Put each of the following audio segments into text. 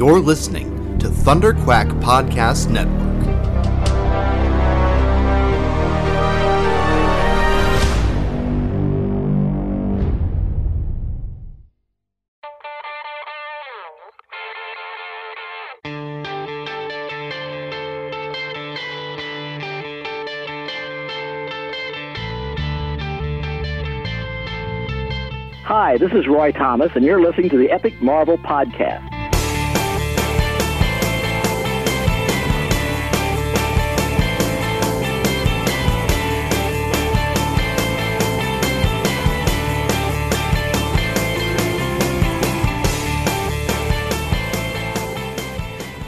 You're listening to Thunder Quack Podcast Network. Hi, this is Roy Thomas, and you're listening to the Epic Marvel Podcast.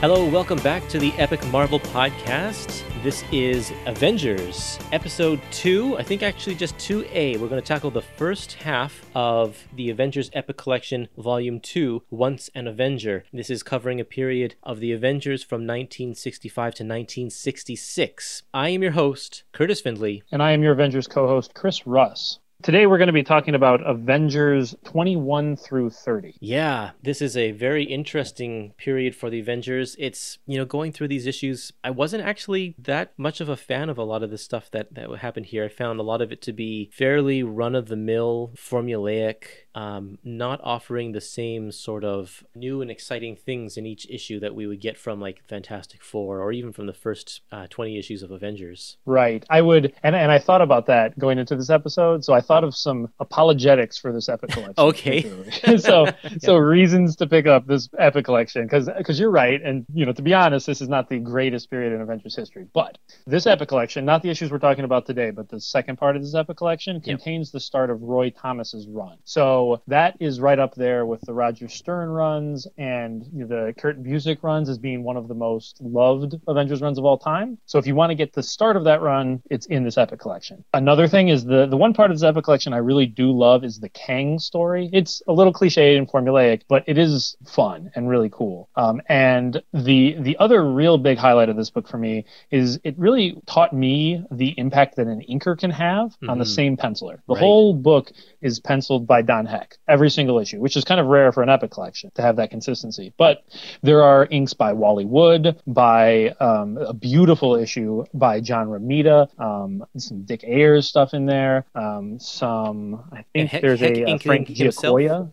Hello, welcome back to the Epic Marvel Podcast. This is Avengers, episode 2, I think actually just 2A. We're going to tackle the first half of the Avengers Epic Collection, Volume 2, Once an Avenger. This is covering a period of the Avengers from 1965 to 1966. I am your host, Kurtis Findley. And I am your Avengers co host, Chris Russ. Today we're going to be talking about Avengers 21 through 30. Yeah, this is a very interesting period for the Avengers. It's, you know, going through these issues, I wasn't actually that much of a fan of a lot of the stuff that, that happened here. I found a lot of it to be fairly run of the mill, formulaic, um, not offering the same sort of new and exciting things in each issue that we would get from like Fantastic Four or even from the first uh, 20 issues of Avengers. Right. I would, and, and I thought about that going into this episode. So I thought of some apologetics for this epic collection. okay. so, so reasons to pick up this epic collection because because you're right, and you know to be honest, this is not the greatest period in Avengers history, but this epic collection, not the issues we're talking about today, but the second part of this epic collection contains the start of Roy Thomas's run. So that is right up there with the Roger Stern runs and you know, the Kurt Busiek runs as being one of the most loved Avengers runs of all time. So if you want to get the start of that run, it's in this epic collection. Another thing is the the one part of this epic collection I really do love is the Kang story. It's a little cliche and formulaic, but it is fun and really cool. Um, and the the other real big highlight of this book for me is it really taught me the impact that an inker can have mm-hmm. on the Mhm. same penciler. The Right. whole book is penciled by Don Heck, every single issue, which is kind of rare for an epic collection to have that consistency. But there are inks by Wally Wood, by um, a beautiful issue by John Romita, um, some Dick Ayers stuff in there, um, some I think Heck- there's Heck a, uh inking Frank himself?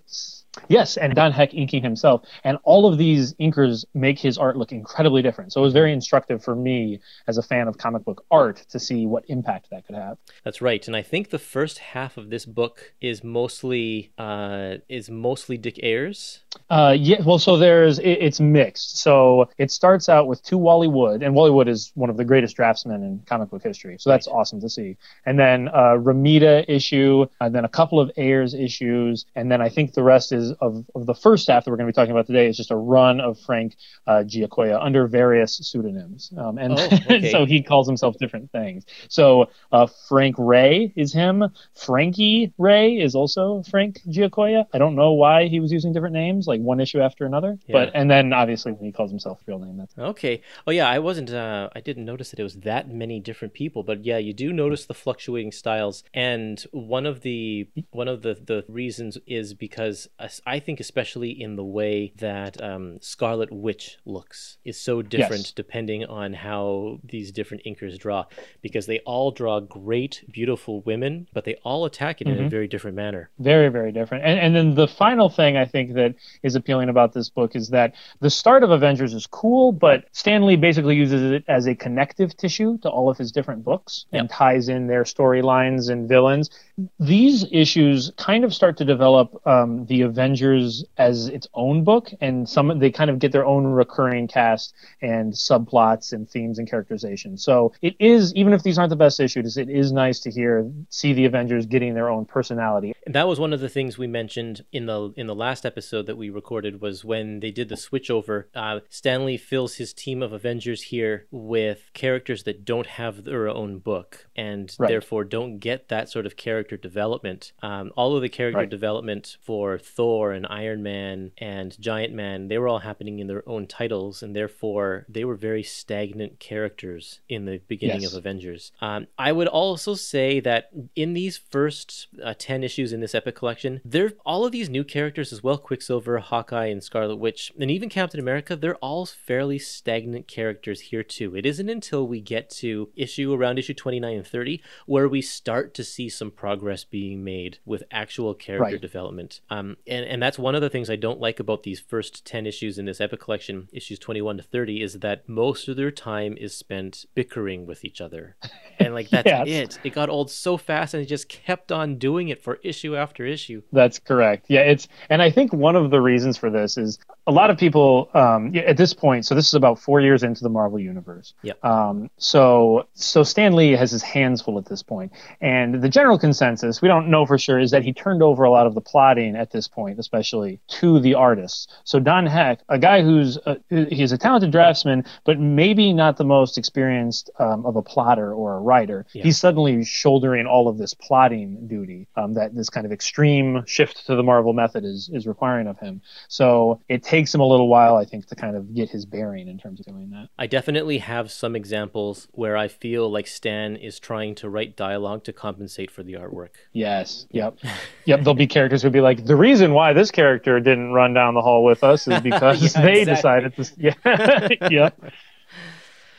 Yes, and Don Heck inking himself, and all of these inkers make his art look incredibly different. So it was very instructive for me as a fan of comic book art to see what impact that could have. That's right, and I think the first half of this book is mostly uh, is mostly Dick Ayers. Uh, yeah, well, so there's it, it's mixed. So it starts out with two Wally Wood, and Wally Wood is one of the greatest draftsmen in comic book history. So that's awesome to see. And then uh, Romita issue, and then a couple of Ayers issues, and then I think the rest is of, of the first half that we're going to be talking about today is just a run of Frank uh, Giacoia under various pseudonyms, um, and Oh, okay. so he calls himself different things. So uh, Frank Ray is him. Frankie Ray is also Frank Giacoia. I don't know why he was using different names, like one issue after another. But and then obviously when he calls himself real name, that's Okay. Oh yeah, I wasn't. Uh, I didn't notice that it was that many different people, but yeah, you do notice the fluctuating styles. And one of the one of the the reasons is because I think, especially in the way that um, Scarlet Witch looks, is so different Yes. depending on how these different inkers draw, because they all draw great, beautiful women, but they all attack it in a Mhm. very different manner. very very different. And and then the final thing I think that is appealing about this book is that the start of Avengers is cool, but Stan Lee basically uses it as a connective tissue to all of his different books and ties in their storylines and villains. These issues kind of start to develop um, the Avengers as its own book, and some they kind of get their own recurring cast and subplots and themes and characterization. So it is even if these aren't the best issues, it is nice to hear see the Avengers getting their own personality. That was one of the things we mentioned in the in the last episode that we recorded was when they did the switchover. Uh, Stan Lee fills his team of Avengers here with characters that don't have their own book and Right. therefore don't get that sort of character character development. Um, all of the character Right. development for Thor and Iron Man and Giant Man, they were all happening in their own titles, and therefore they were very stagnant characters in the beginning Yes. of Avengers. Um, I would also say that in these first uh, 10 issues in this epic collection, there all of these new characters as well Quicksilver, Hawkeye, and Scarlet Witch, and even Captain America, they're all fairly stagnant characters here too. It isn't until we get to issue around issue 29 and 30 where we start to see some progress being made with actual character Right. development. Um, and, and that's one of the things I don't like about these first 10 issues in this epic collection, issues 21 to 30, is that most of their time is spent bickering with each other. And like that's Yes. it. It got old so fast and it just kept on doing it for issue after issue. That's correct. Yeah, it's and I think one of the reasons for this is a lot of people um, at this point. So this is about four years into the Marvel universe. Yep. Um, so so Stan Lee has his hands full at this point, and the general consensus we don't know for sure is that he turned over a lot of the plotting at this point, especially to the artists. So Don Heck, a guy who's a, he's a talented draftsman, but maybe not the most experienced um, of a plotter or a writer. Yeah. He's suddenly shouldering all of this plotting duty um, that this kind of extreme shift to the Marvel method is is requiring of him. So it takes him a little while, I think, to kind of get his bearing in terms of doing that. I definitely have some examples where I feel like Stan is trying to write dialogue to compensate for the artwork. Yes. Yep. Yep. There'll be characters who'll be like, the reason why this character didn't run down the hall with us is because Yeah, they exactly. decided to. Yeah. yep.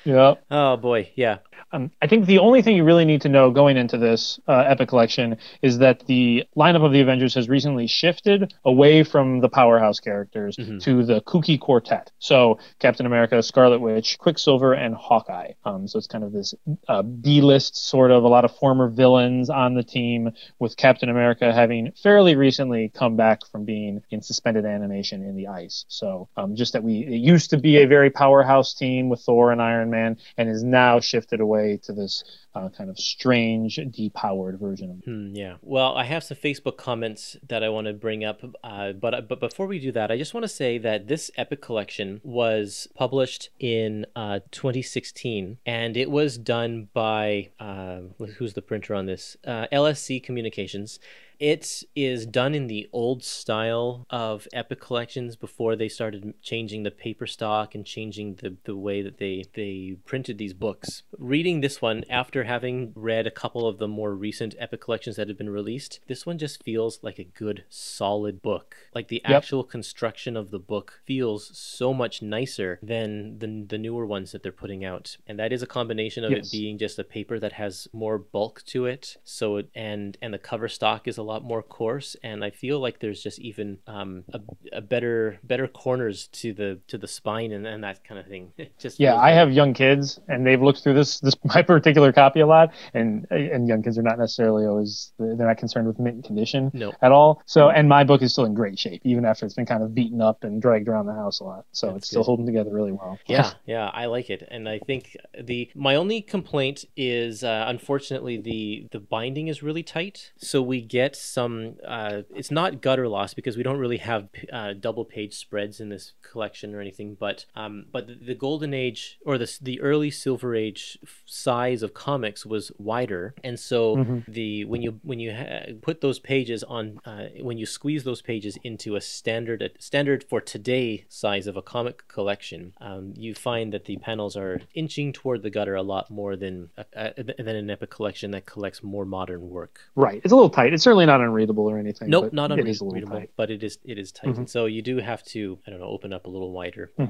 Yep. Oh boy, yeah. Um, I think the only thing you really need to know going into this uh, epic collection is that the lineup of the Avengers has recently shifted away from the powerhouse characters Mhm. to the kooky quartet. So Captain America, Scarlet Witch, Quicksilver, and Hawkeye. Um, so it's kind of this uh, B-list sort of a lot of former villains on the team, with Captain America having fairly recently come back from being in suspended animation in the ice. So um, just that we it used to be a very powerhouse team with Thor and Iron Man, and is now shifted away to this uh, kind of strange, depowered version of. Hmm, yeah. Well, I have some Facebook comments that I want to bring up, uh, but but before we do that, I just want to say that this epic collection was published in uh, 2016, and it was done by uh, who's the printer on this? Uh, LSC Communications. It is done in the old style of Epic collections before they started changing the paper stock and changing the, the way that they, they printed these books. Reading this one after having read a couple of the more recent Epic collections that have been released, this one just feels like a good, solid book. Like the Yep. actual construction of the book feels so much nicer than the, the newer ones that they're putting out. And that is a combination of Yes. it being just a paper that has more bulk to it. So it, and and the cover stock is a lot more coarse, and I feel like there's just even um, a, a better better corners to the to the spine and, and that kind of thing. It just Yeah, I like- have young kids, and they've looked through this this my particular copy a lot, and and young kids are not necessarily always they're not concerned with mint condition No. at all. So, and my book is still in great shape, even after it's been kind of beaten up and dragged around the house a lot. So That's it's still holding together really well. yeah yeah i like it and i think the my only complaint is uh, unfortunately the the binding is really tight so we get some uh, it's not gutter loss because we don't really have uh, double page spreads in this collection or anything but um but the, the golden age or the the early silver age size of comics was wider and so Mhm. the when you when you ha- put those pages on uh, when you squeeze those pages into a standard a standard for today size of a comic collection um, you find that the panels are inching toward the gutter a lot more than than an epic collection that collects more modern work Right. It's a little tight. It's certainly not unreadable or anything. nope but not it is a little unreadable tight. but it is it is tight Mhm. and so you do have to i don't know open up a little wider I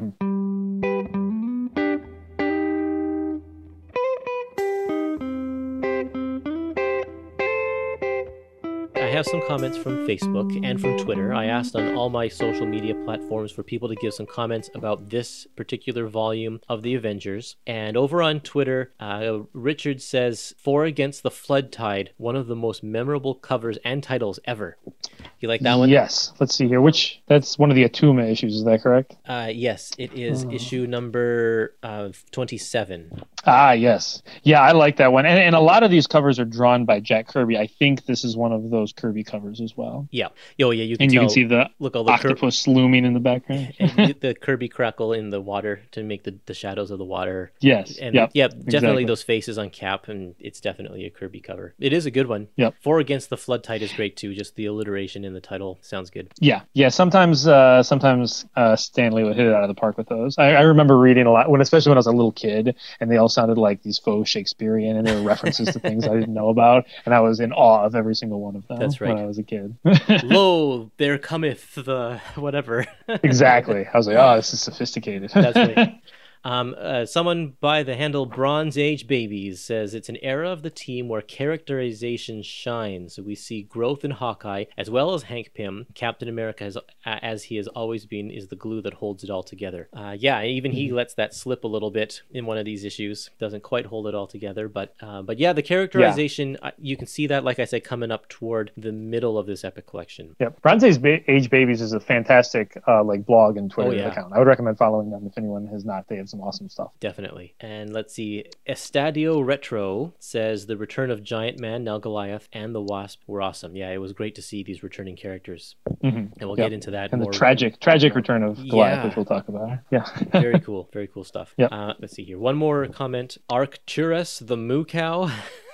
have some comments from Facebook and from Twitter. I asked on all my social media platforms for people to give some comments about this particular volume of the Avengers. And over on Twitter, uh, Richard says, Four Against the Flood Tide, one of the most memorable covers and titles ever. You like that one? Yes. Let's see here. Which that's one of the Attuma issues. Is that correct? Uh, yes, it is issue number uh, 27. Ah, yes. Yeah, I like that one. And, and a lot of these covers are drawn by Jack Kirby. I think this is one of those Kirby Kirby covers as well. Yeah. Oh, yeah. You can And you can see the look all the octopus looming in the background. and the- the Kirby crackle in the water to make the, the shadows of the water. yes. And yep. yeah, definitely exactly. those faces on Cap, and it's definitely a Kirby cover. It is a good one. Yep. Four Against the Flood Tide is great too. Just the alliteration in the title sounds good. Yeah, yeah. Sometimes, uh, sometimes uh, Stan Lee would hit it out of the park with those. I, I remember reading a lot when, especially when I was a little kid, and they all sounded like these faux Shakespearean, and they were references to things I didn't know about, and I was in awe of every single one of them. That's right. When I was a kid. Lo, there cometh the whatever. exactly. I was like, oh, this is sophisticated. That's right. Um, uh, someone by the handle Bronze Age Babies says it's an era of the team where characterization shines. We see growth in Hawkeye as well as Hank Pym. Captain America, has, as he has always been, is the glue that holds it all together. Uh, yeah, even he lets that slip a little bit in one of these issues. Doesn't quite hold it all together, but uh, but yeah, the characterization uh, you can see that, like I said, coming up toward the middle of this epic collection. Yep. Bronze Age, ba- Age Babies is a fantastic uh, like blog and Twitter Oh, yeah. account. I would recommend following them if anyone has not. They have some awesome stuff. Definitely. And let's see. Estadio Retro says the return of Giant Man, now Goliath, and the Wasp were awesome. Yeah, it was great to see these returning characters. Mhm. And we'll Yep. get into that And more. the tragic, tragic return of Goliath, Yeah. which we'll talk about. Yeah. very cool. Very cool stuff. Yep. Uh, let's see here. One more comment. Arcturus, the moo cow,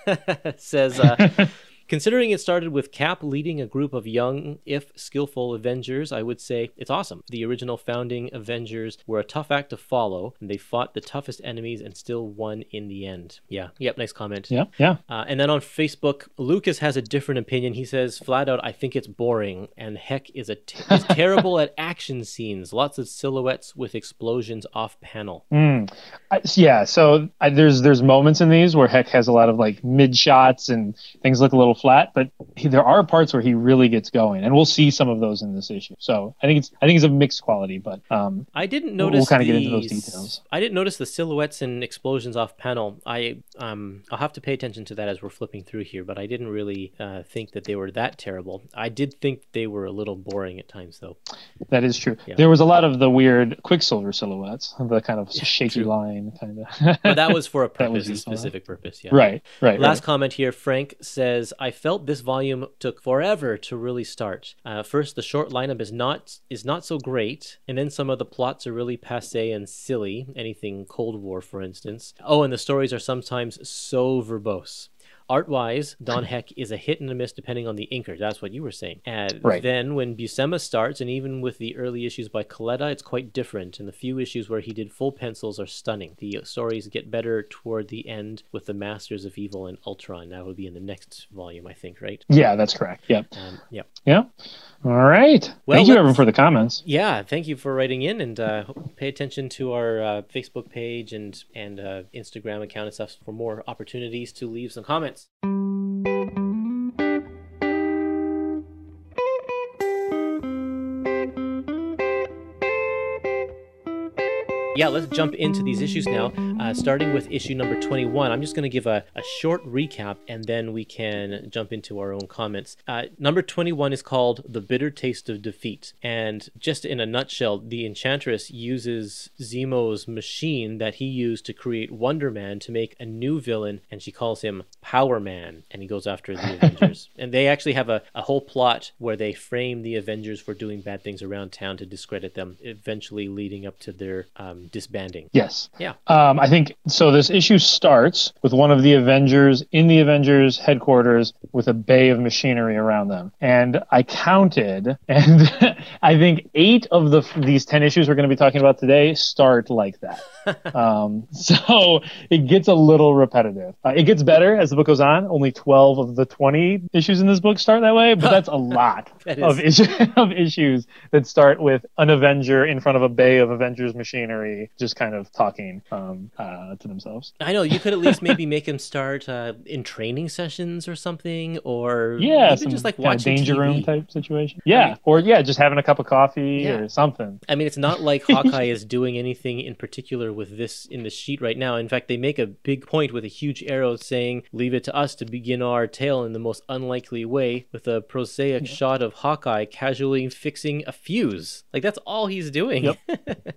says. Uh, Considering it started with Cap leading a group of young, if skillful Avengers, I would say it's awesome. The original founding Avengers were a tough act to follow, and they fought the toughest enemies and still won in the end. Yeah, yep, nice comment. yeah. Yeah. Uh, and then on Facebook, Lucas has a different opinion. He says flat out, "I think it's boring, and heck is a t- is terrible at action scenes. Lots of silhouettes with explosions off panel." Mm. I, yeah, so I, there's there's moments in these where Heck has a lot of like mid shots and things look a little flat, but he, there are parts where he really gets going, and we'll see some of those in this issue. So I think it's I think it's a mixed quality, but um, I didn't notice. we'll kinda get into those details. I didn't notice the silhouettes and explosions off panel. I um, I'll have to pay attention to that as we're flipping through here. But I didn't really uh, think that they were that terrible. I did think they were a little boring at times, though. that is true. Yeah. There was a lot of the weird Quicksilver silhouettes, the kind of shaky true. line, kind of. But that was for a purpose, a specific purpose. Yeah. right, right. Last right. comment here. Frank says, "I felt this volume took forever to really start. Uh, first, the short lineup is not is not so great, and then some of the plots are really passe and silly. Anything Cold War, for instance. Oh, and the stories are sometimes so verbose." Art wise, Don Heck is a hit and a miss depending on the inker. That's what you were saying. And Right. then when Buscema starts, and even with the early issues by Colletta, it's quite different. And the few issues where he did full pencils are stunning. The stories get better toward the end with the Masters of Evil and Ultron. That would be in the next volume, I think, right? Yeah, that's correct. Yep. Um, yeah. Yeah. All right. Well, Thank you, everyone, for the comments. Yeah, thank you for writing in, and uh, pay attention to our uh, Facebook page and and uh, Instagram account and stuff for more opportunities to leave some comments. Yeah, let's jump into these issues now, uh, starting with issue number 21. I'm just going to give a, a short recap and then we can jump into our own comments. Uh, number 21 is called The Bitter Taste of Defeat. And just in a nutshell, the Enchantress uses Zemo's machine that he used to create Wonder Man to make a new villain, and she calls him Power Man, and he goes after the Avengers. And they actually have a, a whole plot where they frame the Avengers for doing bad things around town to discredit them, eventually leading up to their um, disbanding. Yes. Yeah. Um, I think so. This issue starts with one of the Avengers in the Avengers headquarters with a bay of machinery around them, and I counted, and I think eight of the these ten issues we're going to be talking about today start like that. um, so it gets a little repetitive. Uh, it gets better as the book goes on. Only twelve of the twenty issues in this book start that way, but that's a lot That of, is- issue, of issues that start with an Avenger in front of a bay of Avengers machinery, just kind of talking um, uh, to themselves. I know you could at least maybe make him start uh, in training sessions or something, or Yeah, even just like watching danger TV. room type situation. Yeah, or yeah, just having a cup of coffee Yeah. or something. I mean, it's not like Hawkeye is doing anything in particular with this in the sheet right now. In fact, they make a big point with a huge arrow saying, "Leave it to us to begin our tale in the most unlikely way," with a prosaic shot of Hawkeye casually fixing a fuse. Like that's all he's doing. Yep.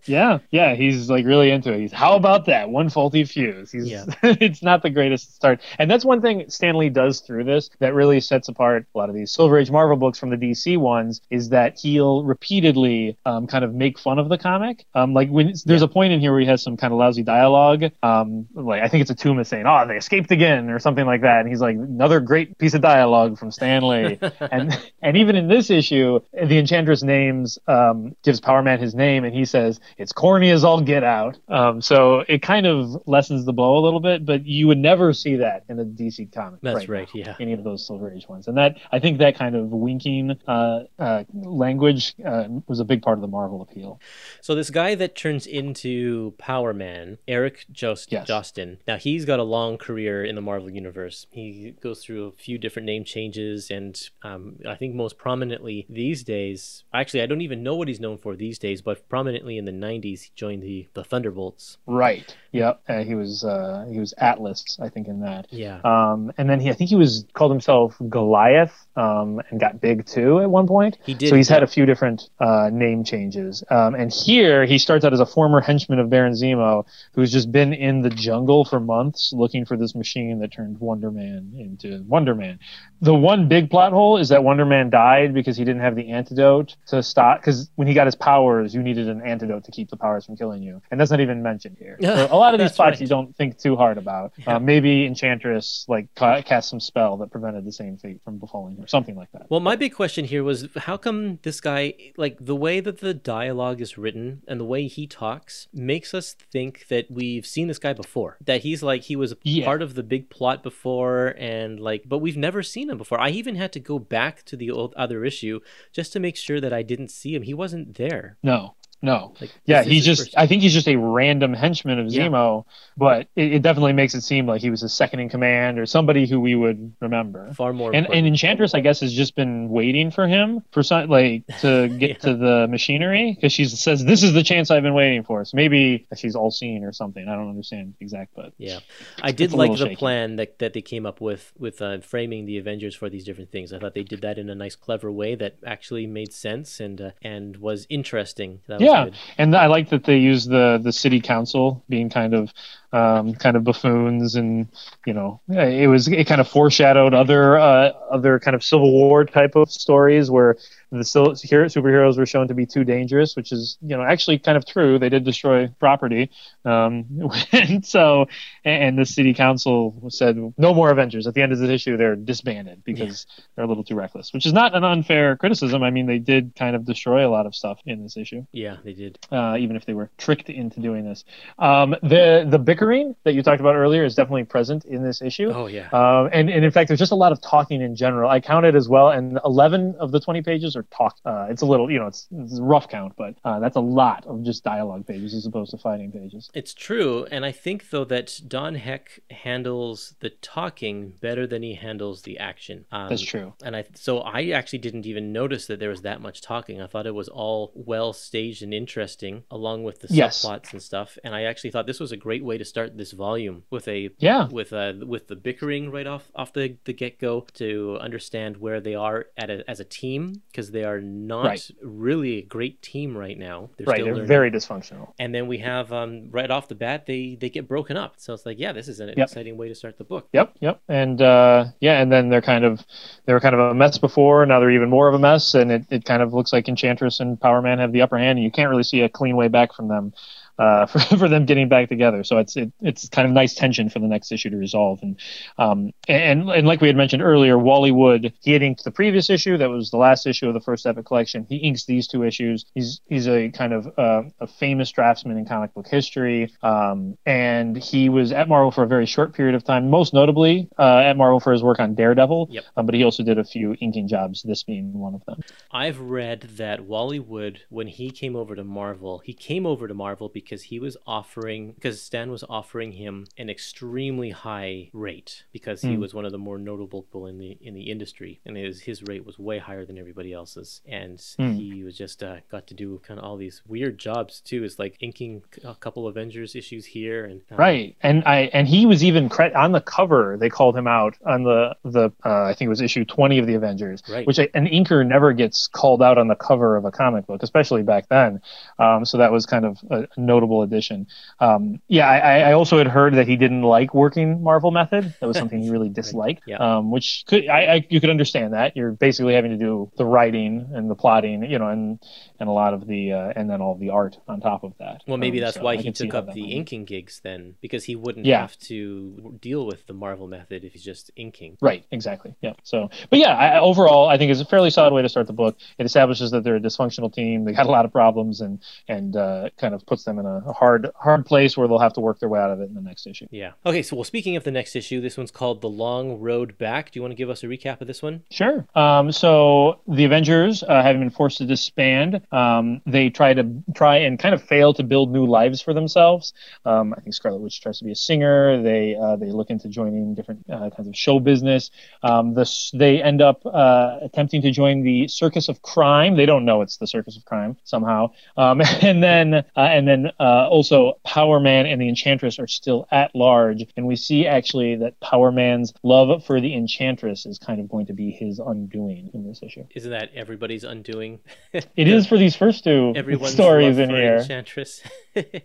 Yeah, yeah. he's like really into it. He's how about that one faulty fuse? He's Yeah. it's not the greatest start, and that's one thing Stan Lee does through this that really sets apart a lot of these Silver Age Marvel books from the DC ones. Is that he'll repeatedly um, kind of make fun of the comic. Um, like when there's a point in here where he has some kind of lousy dialogue. Um, like I think it's Attuma saying, "Oh, they escaped again" or something like that, and he's like, "Another great piece of dialogue from Stan Lee." and and even in this issue, the Enchantress names um, gives Power Man his name, and he says it's corny as all get out. Um, so it kind of lessens the blow a little bit, but you would never see that in a DC comic. That's right. right, now, yeah. Any of those Silver Age ones, and that I think that kind of winking uh, uh, language uh, was a big part of the Marvel appeal. So this guy that turns into Power Man, Erik Jost- Yes. Josten. Now he's got a long career in the Marvel universe. He goes through a few different name changes, and um, I think most prominently these days, actually I don't even know what he's known for these days, but prominently in the '90s he joined the the Thunderbolts. Right. Yep. Uh, he was uh, he was Atlas, I think, in that. Yeah. Um, and then he, I think he was called himself Goliath, um, and got big too at one point. He did, So he's had a few different uh, name changes. Um, and here he starts out as a former henchman of Baron Zemo, who's just been in the jungle for months looking for this machine that turned Wonder Man into Wonder Man. The one big plot hole is that Wonder Man died because he didn't have the antidote to stop. Because when he got his powers, you needed an antidote to keep the powers from killing you, and that's not even mentioned here. So a lot of these plots right. you don't think too hard about. Uh, maybe Enchantress like ca- cast some spell that prevented the same fate from befalling her, something like that. Well, my big question here was how come this guy, like the way that the dialogue is written and the way he talks, makes us think that we've seen this guy before. That he's like, he was Yeah. part of the big plot before, and like, but we've never seen before. I even had to go back to the old other issue just to make sure that I didn't see him. He wasn't there. No, no. Like, Yeah, he's just. first- I think he's just a random henchman of Yeah. Zemo, but it, it definitely makes it seem like he was a second in command or somebody who we would remember. far more. And, and. Enchantress, I guess, has just been waiting for him for some like to get Yeah. to the machinery because she says this is the chance I've been waiting for. So maybe she's all seen or something. I don't understand exact, but Yeah, I did like the shaky. plan that, that they came up with with uh, framing the Avengers for these different things. I thought they did that in a nice, clever way that actually made sense and uh, and was interesting. That was yeah, good. and I like that they use the the city council being kind of um, kind of buffoons, and you know, it was it kind of foreshadowed other uh, other kind of Civil War type of stories where the superheroes were shown to be too dangerous, which is you know actually kind of true. They did destroy property, um, and so and the city council said no more Avengers. At the end of this issue, they're disbanded because they're a little too reckless, which is not an unfair criticism. I mean, they did kind of destroy a lot of stuff in this issue Yeah, they did. uh, even if they were tricked into doing this. Um, the the bickering that you talked about earlier is definitely present in this issue. Oh yeah. Um, and, and in fact, there's just a lot of talking in general. I counted as well, and 11 of the 20 pages are talk. Uh, it's a little, you know, it's, it's a rough count, but uh, that's a lot of just dialogue pages as opposed to fighting pages. It's true, and I think though that Don Heck handles the talking better than he handles the action. Um, That's true. And I so I actually didn't even notice that there was that much talking. I thought it was all well staged and interesting, along with the Yes. subplots and stuff. And I actually thought this was a great way to start this volume with a Yeah. with uh with the bickering right off off the, the get go to understand where they are at a, as a team because they are not Right. really a great team right now. They're Right, still they're learning very dysfunctional. and then we have um, right off the bat they they get broken up so it's like yeah this is an Yep. exciting way to start the book Yep, yep, and uh, yeah, and then they're kind of they were kind of a mess before. Now they're even more of a mess, and it, it kind of looks like Enchantress and Power Man have the upper hand, and you can't really see a clean way back from them. Uh, for, for them getting back together, so it's it, it's kind of nice tension for the next issue to resolve, and um and and like we had mentioned earlier, Wally Wood he had inked the previous issue that was the last issue of the first Epic collection. He inks these two issues. He's he's a kind of uh, a famous draftsman in comic book history, um, and he was at Marvel for a very short period of time, most notably uh, at Marvel for his work on Daredevil. Yep. Um, but he also did a few inking jobs, this being one of them. i've read that wally wood when he came over to marvel he came over to marvel because he was offering because stan was offering him an extremely high rate because he Mm. was one of the more notable people in the in the industry, and his his rate was way higher than everybody else's. And Mm. he was just uh, got to do kind of all these weird jobs too. It's like inking a couple Avengers issues here, and um, Right, and I and he was even cre- on the cover. They called him out on the the uh, I think it was issue twenty of the Avengers, Right. which an inker never gets called out on the cover of a comic book, especially back then. Um, so that was kind of a, a notable addition. Um, yeah, I, I also had heard that he didn't like working Marvel Method. That was something he really disliked. Yeah. Um, which could I, I you could understand that you're basically having to do the writing and the plotting, you know, and and a lot of the uh, and then all the art on top of that. Well, maybe Um, that's so why he took up the inking gigs then, because he wouldn't Yeah. have to deal with the Marvel method if he's just inking. Right, exactly. Yeah. So, but yeah, I- overall, I think it's a fairly solid way to start the book. It establishes that they're a dysfunctional team. They got a lot of problems, and and uh, kind of puts them in a, a hard hard place where they'll have to work their way out of it in the next issue. Yeah. Okay, so well, speaking of the next issue, this one's called The Long Road Back. Do you want to give us a recap of this one? Sure. Um, so the Avengers, uh, having been forced to disband, um, they try to try and kind of fail to build new lives for themselves. Um, I think Scarlet Witch tries to be a singer. They uh, they look into joining different uh, kinds of show business. Um, this they end up uh, attempting to join the Circus of Crime. They don't know it's the Circus of Crime somehow. Um, and then uh, and then uh, also Power Man and the Enchantress are still at large, and we see actually that Power Man's love for the Enchantress is kind of going to be his undoing in this issue. Isn't that everybody's undoing? It is for these first two Everyone's stories love in for here. Enchantress.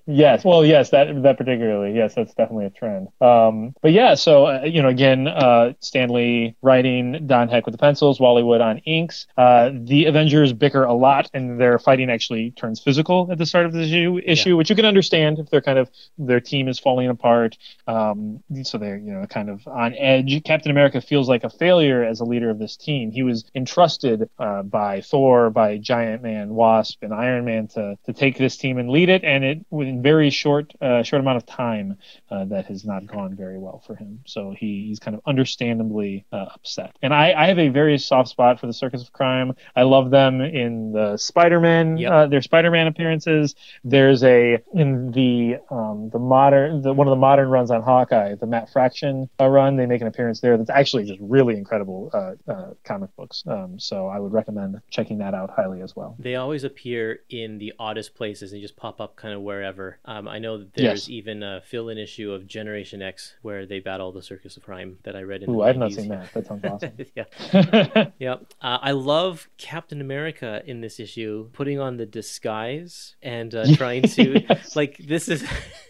Yes, well, yes, that that particularly, yes, that's definitely a trend. Um, but yeah, so uh, you know, again, uh, Stan Lee writing, Don Heck with the pencils, Wally Wood on inks. Uh, the Avengers bicker a lot, and their fighting actually turns physical at the start of the issue, which you can understand if they're kind of their team is falling apart. Um, so they're you know kind of on edge. Captain America feels like a failure as a leader of this team. He was entrusted uh, by Thor, by Giant Man, Wasp, and Iron Man to to take this team and lead it, and it within very short uh, short amount of time uh, that has not gone very well for him. So he, he's kind of understandably uh, upset. And I, I have a very soft spot for the Circus of Crime. I love them in the Spider-Man, Yep. uh, their Spider-Man appearances. There's a in the um, the modern the, one of the modern runs on Hawkeye, the Matt Fraction uh, run. They make an appearance there. That's actually just really incredible uh, uh, comic books. Um, so I would recommend checking that out highly as well. They always appear in the oddest places and just pop up kind of wherever. Um, I know that there's Yes. even a fill-in issue of Generation X where they battle the Circus of Crime that I read in Ooh, I've not seen that. That sounds awesome. yeah, yeah. Uh, I love Captain America in this issue, putting on the disguise and uh, trying to Yes. like this is.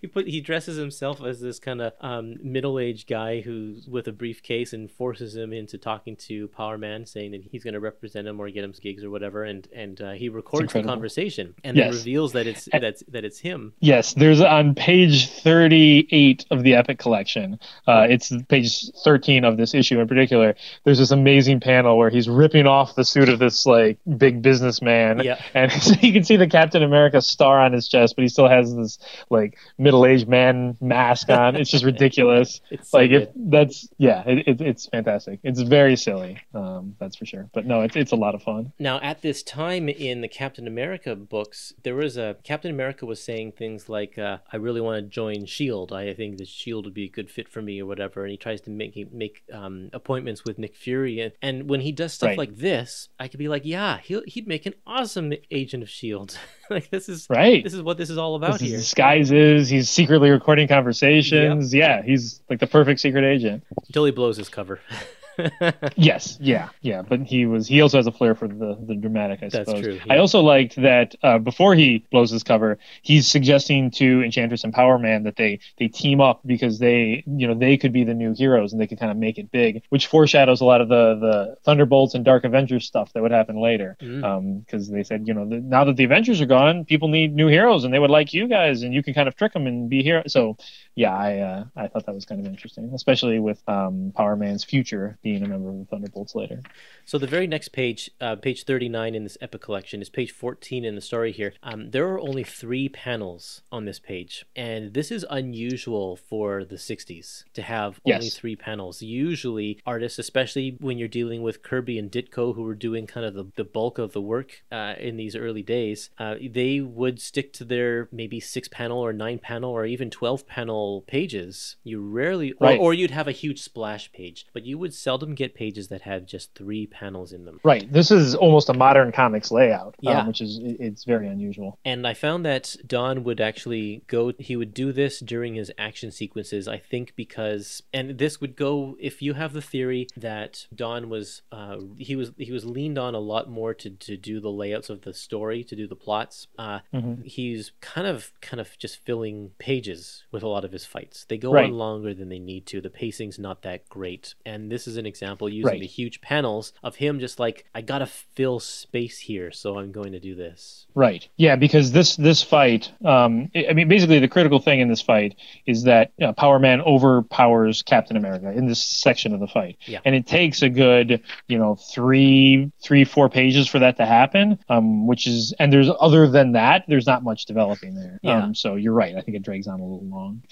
he put he dresses himself as this kind of um, middle-aged guy who's with a briefcase and forces him into talking to Power Man, saying that he's going to represent him or get him gigs or whatever, and and uh, he records the conversation and then reveals that it's And- that's that it's him. Yes, there's on page 38 of the Epic Collection. Uh, it's page 13 of this issue in particular. There's this amazing panel where he's ripping off the suit of this like big businessman, Yeah. and so you can see the Captain America star on his chest, but he still has this like middle-aged man mask on. It's just ridiculous. It's so like if good. that's yeah, it, it, it's fantastic. It's very silly, um, that's for sure. But no, it's it's a lot of fun. Now, at this time in the Captain America books, there was a Captain America was saying things like, uh, "I really want to join Shield. I think that Shield would be a good fit for me, or whatever." And he tries to make make um, appointments with Nick Fury, and, and when he does stuff Right. like this, I could be like, "Yeah, he'll, he'd make an awesome agent of Shield. like this is Right. this is what this is all about This here." disguises. He's secretly recording conversations. Yeah, he's like the perfect secret agent. Until he blows his cover. Yes, yeah, yeah. But he was. He also has a flair for the the dramatic. I That's suppose. true, I also liked that uh, before he blows his cover, he's suggesting to Enchantress and Power Man that they they team up because they you know they could be the new heroes and they could kind of make it big, which foreshadows a lot of the the Thunderbolts and Dark Avengers stuff that would happen later. Mm. Because they said you know the, now that the Avengers are gone, people need new heroes and they would like you guys and you can kind of trick them and be here. So yeah, I uh, I thought that was kind of interesting, especially with um, Power Man's future being a member of the Thunderbolts later. So the very next page, uh, page 39 in this epic collection, is page 14 in the story here. Um, there are only three panels on this page, and this is unusual for the 60s to have only Yes. three panels. Usually, artists, especially when you're dealing with Kirby and Ditko, who were doing kind of the, the bulk of the work uh, in these early days, uh, they would stick to their maybe six panel or nine panel or even 12 panel pages. You rarely, or, Right. or you'd have a huge splash page, but you would seldom get pages that had just three panels in them. Right. This is almost a modern comics layout, Yeah. um, which is it's very unusual. And I found that Don would actually go, he would do this during his action sequences, I think because, and this would go, if you have the theory that Don was, uh, he was, he was leaned on a lot more to, to do the layouts of the story, to do the plots. Uh, Mhm. He's kind of, kind of just filling pages with a lot of fights. They go Right. on longer than they need to. The pacing's not that great. And this is an example using Right. the huge panels of him just like, I gotta fill space here, so I'm going to do this. Right. Yeah, because this this fight, um, I I mean, basically the critical thing in this fight is that uh, Power Man overpowers Captain America in this section of the fight, Yeah. and it takes a good, you know, three, three, four pages for that to happen. Um, which is, and there's other than that, there's not much developing there. Yeah. Um, so you're right. I think it drags on a little long.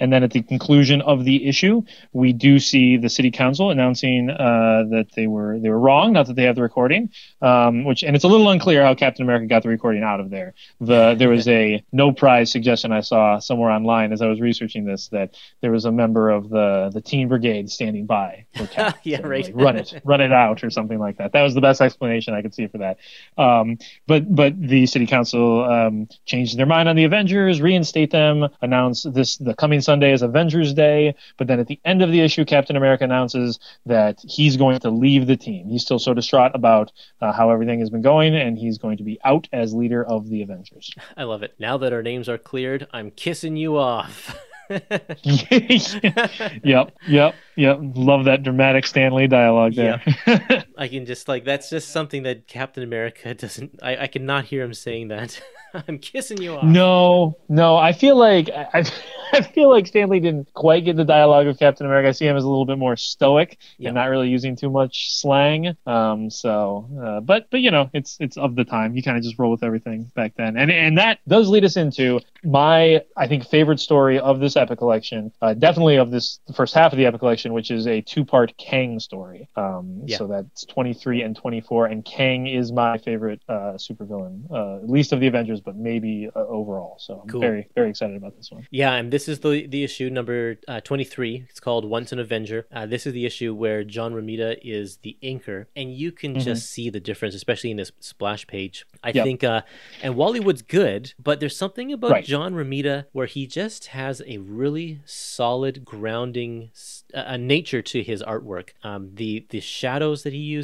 And then at the conclusion of the issue, we do see the city council announcing uh, that they were they were wrong, not that they have the recording. Um, which and it's a little unclear how Captain America got the recording out of there. The there was a no prize suggestion I saw somewhere online as I was researching this that there was a member of the the Teen Brigade standing by. Yeah, right. like, run it, run it out, or something like that. That was the best explanation I could see for that. Um, but but the city council um, changed their mind on the Avengers, reinstate them, announce this the coming Sunday is Avengers Day. But then at the end of the issue, Captain America announces that he's going to leave the team. He's still so distraught about uh, how everything has been going, and he's going to be out as leader of the Avengers. I love it. Now that our names are cleared, I'm kissing you off. yep, yep, yep. Love that dramatic Stan Lee dialogue there. I can just like that's just something that Captain America doesn't. I, I cannot hear him saying that. I'm kissing you off. No, no. I feel like I, I feel like Stan Lee didn't quite get the dialogue of Captain America. I see him as a little bit more stoic Yeah. and not really using too much slang. Um, so, uh, but but you know, it's it's of the time. You kind of just roll with everything back then, and and that does lead us into my I think favorite story of this epic collection. Uh, definitely of this the first half of the epic collection, which is a two part Kang story. Um, Yeah. So that's 23 and 24, and Kang is my favorite uh, supervillain, uh, least of the Avengers, but maybe uh, overall. So I'm Cool. very very excited about this one. Yeah, and this is the the issue number uh, 23. It's called Once an Avenger. Uh, this is the issue where John Romita is the inker, and you can Mhm. just see the difference, especially in this splash page. I Yep. think, uh, and Wally Wood's good, but there's something about Right. John Romita where he just has a really solid grounding uh, a nature to his artwork. Um, the the shadows that he uses,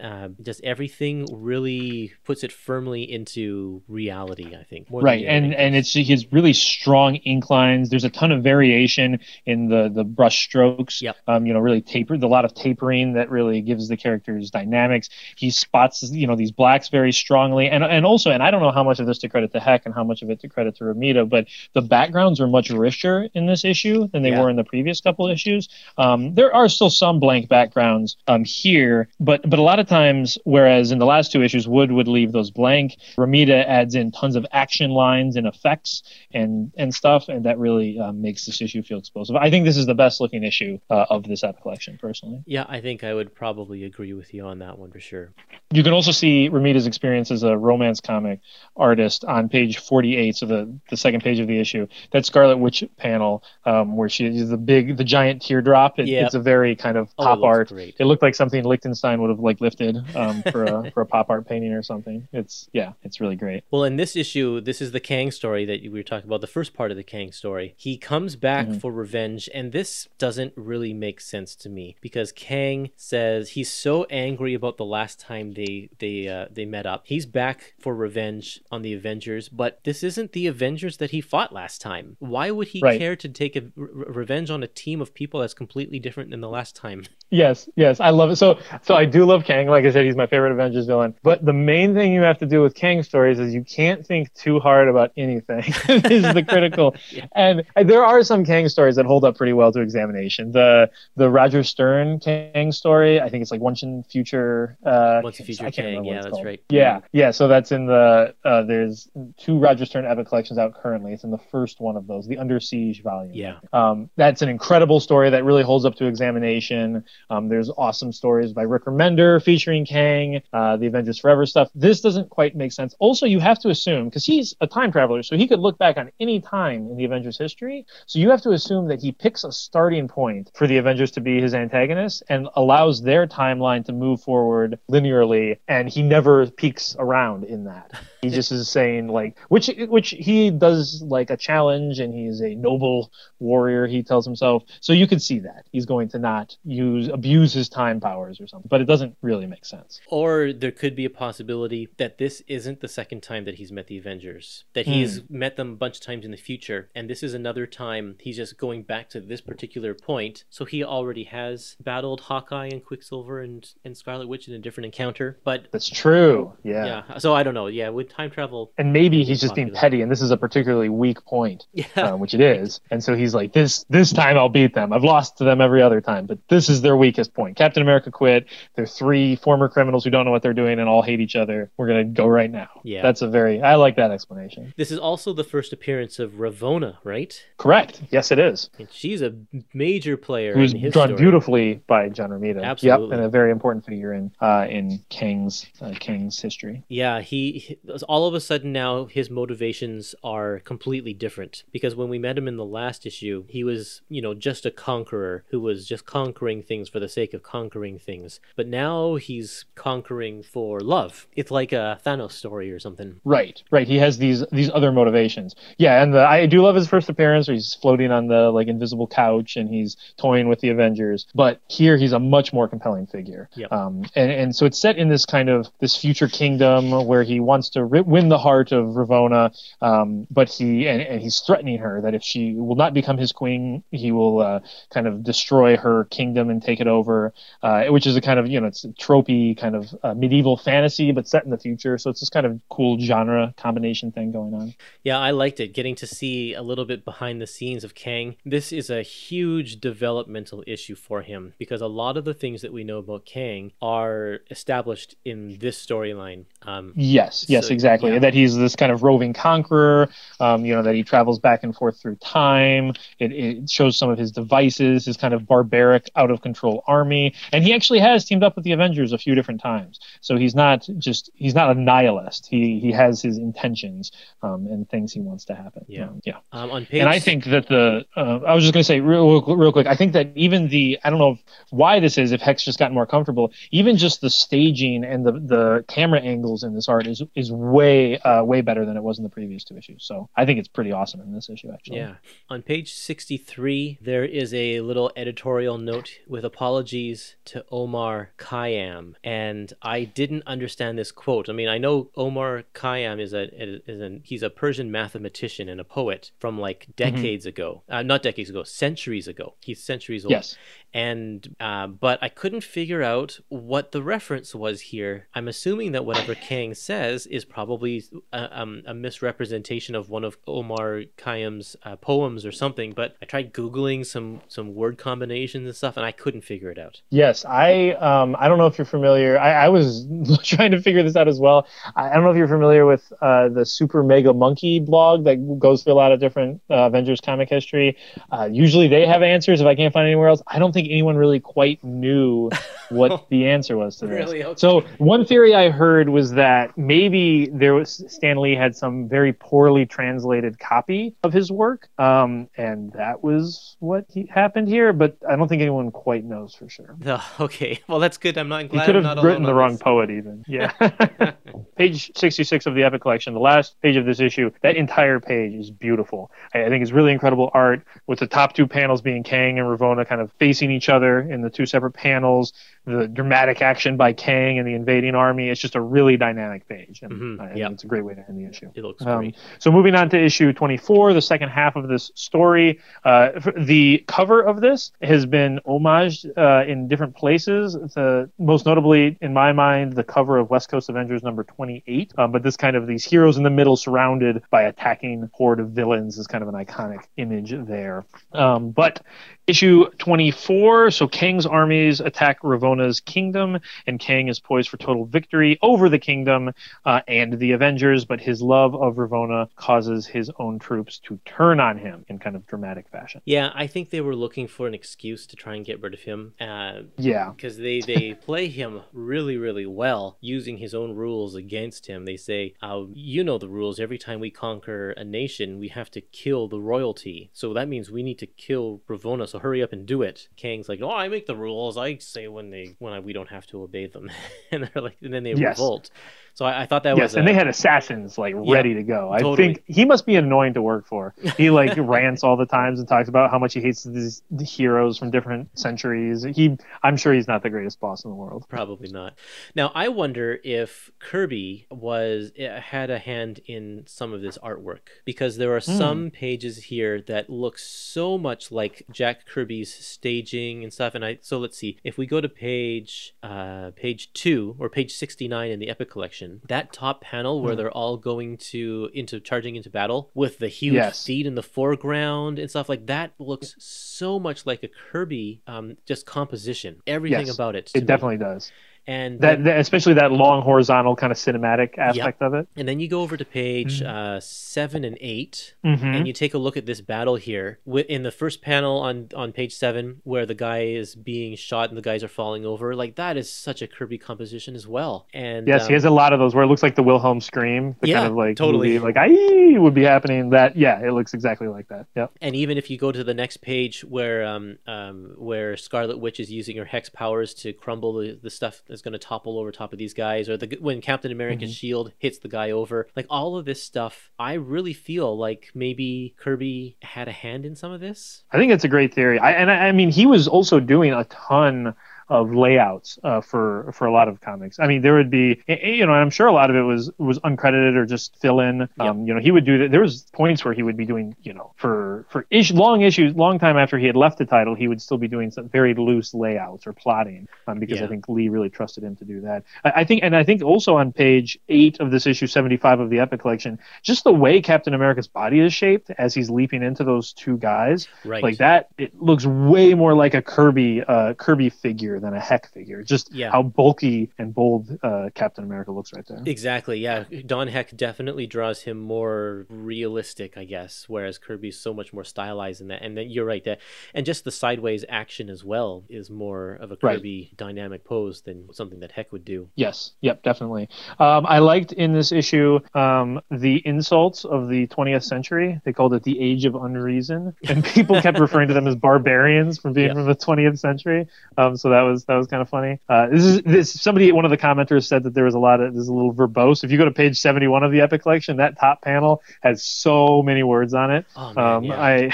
uh, just everything really puts it firmly into reality. I think right and and it's has really strong inclines. there's a ton of variation in the the brush strokes Yep. um you know really tapered a lot of tapering that really gives the characters dynamics he spots you know these blacks very strongly and and also and i don't know how much of this to credit to heck and how much of it to credit to romita but the backgrounds are much richer in this issue than they Yeah. were in the previous couple issues um there are still some blank backgrounds um here but but a lot of times whereas in the last two issues wood would leave those blank romita adds in tons of action lines and effects and and stuff and that really um, makes this issue feel explosive i think this is the best looking issue uh, of this epic collection personally Yeah, I think I would probably agree with you on that one for sure. you can also see romita's experience as a romance comic artist on page 48 so the the second page of the issue that scarlet witch panel um, where she is the big the giant teardrop it, Yep. it's a very kind of Oh, pop looks art great. it looked like something Lichtenstein would have like lifted um, for a for a pop art painting or something. It's yeah, it's really great. Well, in this issue, this is the Kang story that we were talking about, the first part of the Kang story. He comes back Mhm. for revenge, and this doesn't really make sense to me because Kang says he's so angry about the last time they they uh, they met up. He's back for revenge on the Avengers, but this isn't the Avengers that he fought last time. Why would he Right. care to take a re- revenge on a team of people that's completely different than the last time? Yes, yes, I love it. So, so I do love Kang. Like I said, he's my favorite Avengers villain. But the main thing you have to do with Kang stories is you can't think too hard about anything. this is the critical. Yeah. And there are some Kang stories that hold up pretty well to examination. The the Roger Stern Kang story, I think it's like Once in Future. Uh, Once in Future Kang, yeah, that's called. right. Yeah, yeah. So that's in the uh, there's two Roger Stern epic collections out currently. It's in the first one of those, the Under Siege volume. Yeah. Um, that's an incredible story that really holds up to examination. Um, there's awesome stories by Rick Remender featuring Kang, uh, the Avengers Forever stuff. This doesn't quite make sense. Also, you have to assume because he's a time traveler, so he could look back on any time in the Avengers history. So you have to assume that he picks a starting point for the Avengers to be his antagonist and allows their timeline to move forward linearly, and he never peeks around in that. He just is saying like, which which he does like a challenge, and he is a noble warrior. He tells himself, so you could see that he's going to not use abuse his time powers or something, but it doesn't really make sense. Or there could be a possibility that this isn't the second time that he's met the Avengers, that he's Hmm. met them a bunch of times in the future, and this is another time he's just going back to this particular point. So he already has battled Hawkeye and Quicksilver and, and Scarlet Witch in a different encounter. But That's true. Yeah. yeah, so I don't know. Yeah, with time travel, And maybe he's just being petty, and this is a particularly weak point, yeah, uh, which it is. And so he's like, "This this time I'll beat them. I've lost to them every other time, but this is their weakest point." Captain America quit. They're three former criminals who don't know what they're doing and all hate each other. We're gonna go right now. Yeah. that's a very I like that explanation. this is also the first appearance of Ravonna, right? Correct. Yes, it is. And she's a major player Who's in his drawn story. beautifully by John Romita. Absolutely. Yep, and a very important figure in uh, in Kang's uh, Kang's history. Yeah, he, he all of a sudden now his motivations are completely different because when we met him in the last issue, he was, you know, just a conqueror who was just conquering things for the sake of conquering things. But now he's conquering for love. It's like a Thanos story or something. Right, right. He has these these other motivations. Yeah, and the, I do love his first appearance where he's floating on the like invisible couch and he's toying with the Avengers. But here he's a much more compelling figure. Yep. Um, and and so it's set in this kind of this future kingdom where he wants to win the heart of Ravonna, um, but he and, and he's threatening her that if she will not become his queen, he will uh, kind of destroy her kingdom and take it over. Uh, which is a kind of you know it's a tropey kind of uh, medieval fantasy, but set in the future. So it's this kind of cool genre combination thing going on. Yeah, I liked it getting to see a little bit behind the scenes of Kang. This is a huge developmental issue for him because a lot of the things that we know about Kang are established in this storyline. Um, Yes, yes, So, exactly. Yeah. That he's this kind of roving conqueror. Um, you know that he travels back and forth through time. It, it shows some of his devices, his kind of barbaric, out of control army, and he actually has teamed up with the Avengers a few different times. So he's not just he's not a nihilist. He he has his intentions um, and things he wants to happen. Yeah. Um, yeah. um, on page And I think that the uh, I was just going to say real, real quick. I think that even the I don't know why this is if Heck's just gotten more comfortable. Even just the staging and the the camera angles in this art is is way uh, way better than it was in the previous two issues. So I think it's pretty awesome in this issue actually. Yeah. On page 63, there is a little editorial note with apologies to Omar Khayyam. And I didn't understand this quote. I mean, I know Omar Khayyam is a is a he's a Persian mathematician and a poet from like decades ago. Uh, not decades ago, centuries ago. He's centuries old. Yes. And uh, but I couldn't figure out what the reference was here. I'm assuming that whatever Kang says is probably a, um, a misrepresentation of one of Omar Khayyam's uh, poems or something. But I tried googling some some word combinations and stuff, and I couldn't figure it out. Yes, I um I don't know if you're familiar. I, I was trying to figure this out as well. I, I don't know if you're familiar with uh, the Super Mega Monkey blog that goes through a lot of different uh, Avengers comic history. Uh, usually they have answers if I can't find anywhere else. I don't think anyone really quite knew what the answer was to this. Really? Okay. So one theory I heard was that maybe there was Stan Lee had some very poorly translated copy of his work, um, and that was what he, happened here. But I don't think anyone quite knows for sure. Oh, okay, well that's good. I'm not He glad could I'm have written the wrong this. poet, even. Yeah. page 66 of the Epic Collection, the last page of this issue, that entire page is beautiful. I, I think it's really incredible art with the top two panels being Kang and Ravonna kind of facing each other in the two separate panels, the dramatic action by Kang and the invading army. It's just a really dynamic page. And Mhm. Mm, I yep. it's a great way to end the issue. It looks Um, great. so moving on to issue 24, the second half of this story. Uh, f- the cover of this has been homaged uh, in different places. The, most notably, in my mind, the cover of West Coast Avengers number 28. Um, but this kind of these heroes in the middle surrounded by attacking horde of villains is kind of an iconic image there. Um, but issue 24, so Kang's armies attack Ravonna's kingdom, and Kang is poised for total victory over the kingdom uh, and the Avengers, but his love of Ravonna causes his own troops to turn on him in kind of dramatic fashion. Yeah, I think they were looking for an excuse to try and get rid of him. Uh, Yeah. because they they play him really really well using his own rules against him they say uh, you know the rules every time we conquer a nation we have to kill the royalty so that means we need to kill Ravonna so hurry up and do it. Kang's like oh i make the rules. I say when they when I, we don't have to obey them. And they're like and then they Yes. revolt so i, I thought that yes, was yes, and a- they had assassins like Yeah, ready to go. I totally. think he must be annoying to work for. He like rants all the times and talks about how much he hates these heroes from different centuries. He, I'm sure he's not the greatest boss in the world. Probably not. Now, I wonder if Kirby was eh, had a hand in some of this artwork because there are Hmm. some pages here that look so much like Jack Kirby's staging and stuff. And I so let's see if we go to page uh, page two or page sixty nine in the Epic Collection, that top panel where Hmm. they're all going to into charging into battle with the huge Yes. feet in the foreground and stuff like that looks so much like a Kirby um, just composition. Everything Yes, about it. It me. definitely does. And That, that especially that long horizontal kind of cinematic aspect of it. and then you go over to page Mm. uh, seven and 8 Mm-hmm. and you take a look at this battle here. In the first panel on on page seven, where the guy is being shot and the guys are falling over, like that is such a Kirby composition as well. And Yes, um, he has a lot of those where it looks like the Wilhelm scream, the Yeah, kind of like totally. movie, like I would be happening. That yeah, it looks exactly like that. Yep. and even if you go to the next page where um, um, where Scarlet Witch is using her hex powers to crumble the, the stuff that's going to topple over top of these guys, or the when Captain America's Mm-hmm. shield hits the guy over, like all of this stuff, I really feel like maybe Kirby had a hand in some of this. I think it's a great theory. I, and I, I mean, he was also doing a ton of layouts uh, for for a lot of comics. I mean, there would be, you know, I'm sure a lot of it was was uncredited or just fill in. Um, You know, he would do that. There was points where he would be doing, you know, for for ish, long issues, long time after he had left the title, he would still be doing some very loose layouts or plotting um, because I think Lee really trusted him to do that. I, I think, and I think also on page eight of this issue 75 of the Epic Collection, just the way Captain America's body is shaped as he's leaping into those two guys Right. like that it looks way more like a kirby uh kirby figure than a heck figure just Yeah. how bulky and bold uh captain america looks right there Exactly. Yeah, Don Heck definitely draws him more realistic, I guess, whereas Kirby's so much more stylized in that. And then you're right that, and just the sideways action as well is more of a Right. Kirby dynamic pose than something that Heck would do. yes yep definitely um i liked in this issue um the insults of the 20th century they called it the age of unreason and people kept referring to them as barbarians from being Yeah. from the 20th century um so that was that was kind of funny uh this is this somebody one of the commenters said that there was a lot of this is a little verbose if you go to page 71 of the epic collection that top panel has so many words on it Oh man, Um, yeah. I,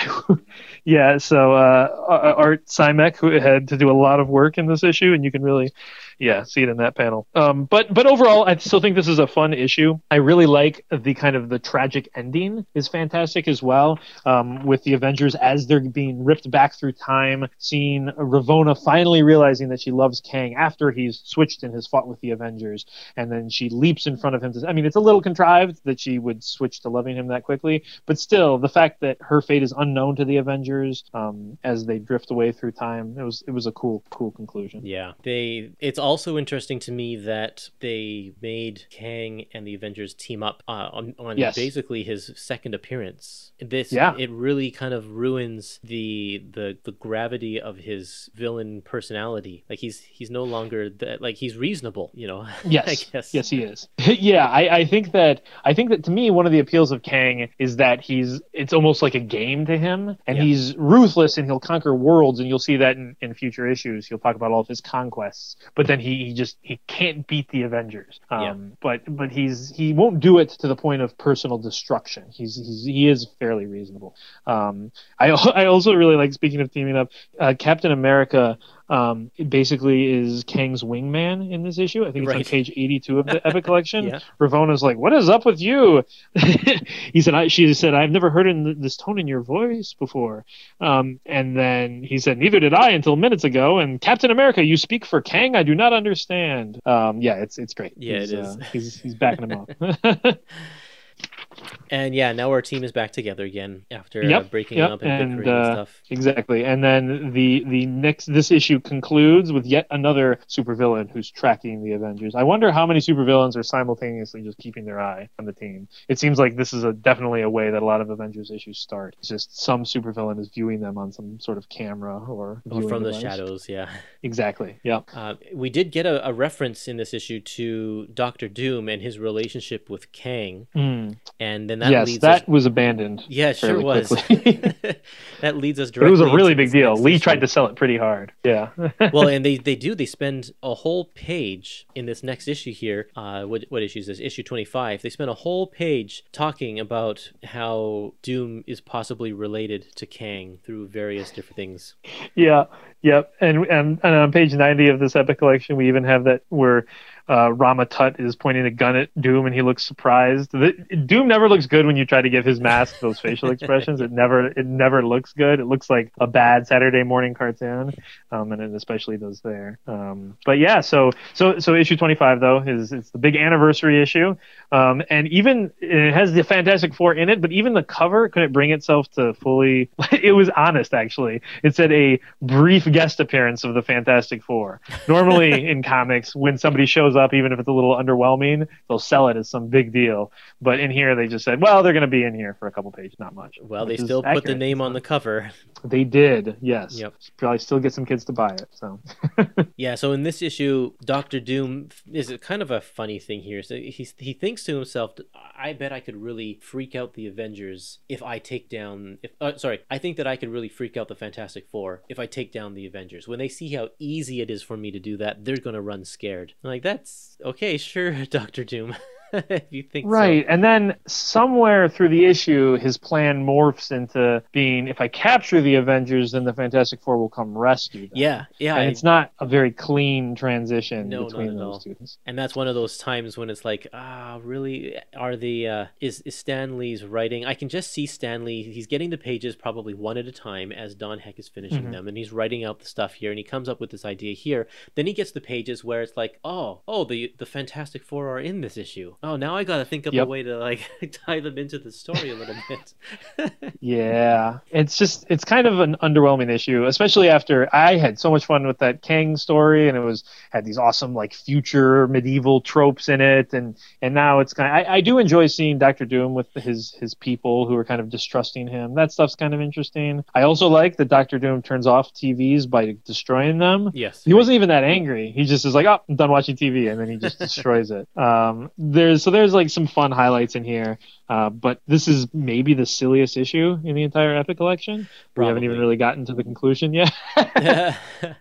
yeah. So uh, Art Simek who had to do a lot of work in this issue, and you can really, yeah, see it in that panel. Um, but but overall, I still think this is a fun issue. I really like the kind of the tragic ending is fantastic as well. Um, with the Avengers as they're being ripped back through time, seeing Ravonna finally realizing that she loves Kang after he's switched and has fought with the Avengers, and then she leaps in front of him. To, I mean, it's a little contrived that she would switch to loving him that quickly, but still, the fact that her fate is unknown to the Avengers um, as they drift away through time, it was it was a cool cool conclusion. Yeah, they. It's also interesting to me that they made Kang and the Avengers team up uh, on, on Yes. basically his second appearance. This, Yeah. it really kind of ruins the the the gravity of his villain personality. Like he's he's no longer that. Like he's reasonable, you know. Yes, I guess. yes, he is. yeah, I, I think that I think that to me one of the appeals of Kang is that he's it's almost like a game to him, and Yeah. he's ruthless and he'll conquer worlds, and you'll see that in, in future issues. He'll talk about all of his conquests, but then he, he just he can't beat the Avengers. Um, Yeah. But but he's he won't do it to the point of personal destruction. He's he's he is fairly reasonable. Um, I I also really like speaking of teaming up, uh, Captain America um, it basically is Kang's wingman in this issue. I think it's on page 82 of the Epic Collection. Yeah. Ravonna's like, "What is up with you?" he said, I, "She said I've never heard in this tone in your voice before." Um, and then he said, "Neither did I until minutes ago." And Captain America, you speak for Kang? I do not understand. Um, yeah, it's it's great. Yeah, he's, it is. Uh, he's he's backing him up. And yeah, now our team is back together again after uh, breaking yep, up and, and, bickering and uh, stuff. Exactly, and then the the next this issue concludes with yet another supervillain who's tracking the Avengers. I wonder how many supervillains are simultaneously just keeping their eye on the team. It seems like this is a definitely a way that a lot of Avengers issues start. It's just some supervillain is viewing them on some sort of camera or, Or from the shadows, yeah. Exactly. Yep. Uh, we did get a, a reference in this issue to Doctor Doom and his relationship with Kang, Mm. and then that Yes, that us. was abandoned. Yeah, it sure was. that leads us But it was a really big deal. Lee tried to sell it pretty hard. Yeah. well, and they, they do. They spend a whole page in this next issue here. Uh, what, what issue is this? Issue 25. They spend a whole page talking about how Doom is possibly related to Kang through various different things. Yeah, yep. And, and and on page ninety of this epic collection, we even have that where uh, Rama Tut is pointing a gun at Doom, and he looks surprised. The, Doom never looks good when you try to give his mask those facial expressions. It never it never looks good. It looks like a bad Saturday morning cartoon, um, and it especially does there. Um, but yeah, so so so issue twenty five though is it's the big anniversary issue, um, and even it has the Fantastic Four in it, but even the cover couldn't bring itself to fully. It was honest actually. It said a brief guest appearance of the Fantastic Four. Normally in comics, when somebody shows up, even if it's a little underwhelming, they'll sell it as some big deal. But in here, they just said, "Well, they're going to be in here for a couple pages, not much." Well, they still put the name on the cover. They did, yes. Yep. Probably still get some kids to buy it. So Yeah, so in this issue, Doctor Doom is a kind of a funny thing here. So he he thinks to himself, "I bet I could really freak out the Avengers if I take down. If uh, sorry, I think that I could really freak out the Fantastic Four if I take down the Avengers. When they see how easy it is for me to do that, they're gonna run scared. I'm like that's okay, sure, Doctor Doom, if you think so. Right, and then somewhere through the issue, his plan morphs into being: if I capture the Avengers, then the Fantastic Four will come rescue them. Yeah, yeah, and I- it's not a very clean transition No, between those two. And that's one of those times when it's like, ah, really? Are the uh, is is Stan Lee's writing? I can just see Stan Lee. He's getting the pages probably one at a time as Don Heck is finishing Mhm. them, and he's writing out the stuff here, and he comes up with this idea here. Then he gets the pages where it's like, oh, oh, the the Fantastic Four are in this issue. Oh, now I got to think of Yep. a way to like tie them into the story a little bit. Yeah, it's just it's kind of an underwhelming issue, especially after I had so much fun with that Kang story, and it was had these awesome like future medieval tropes in it, and and now it's kind. Of, I, I do enjoy seeing Doctor Doom with his his people who are kind of distrusting him. That stuff's kind of interesting. I also like that Doctor Doom turns off TVs by destroying them. yes, He wasn't even that angry. He just is like, "Oh, I'm done watching TV," and then he just destroys it. Um, there's so there's like some fun highlights in here, uh, but this is maybe the silliest issue in the entire Epic collection. We haven't even really gotten to the conclusion yet.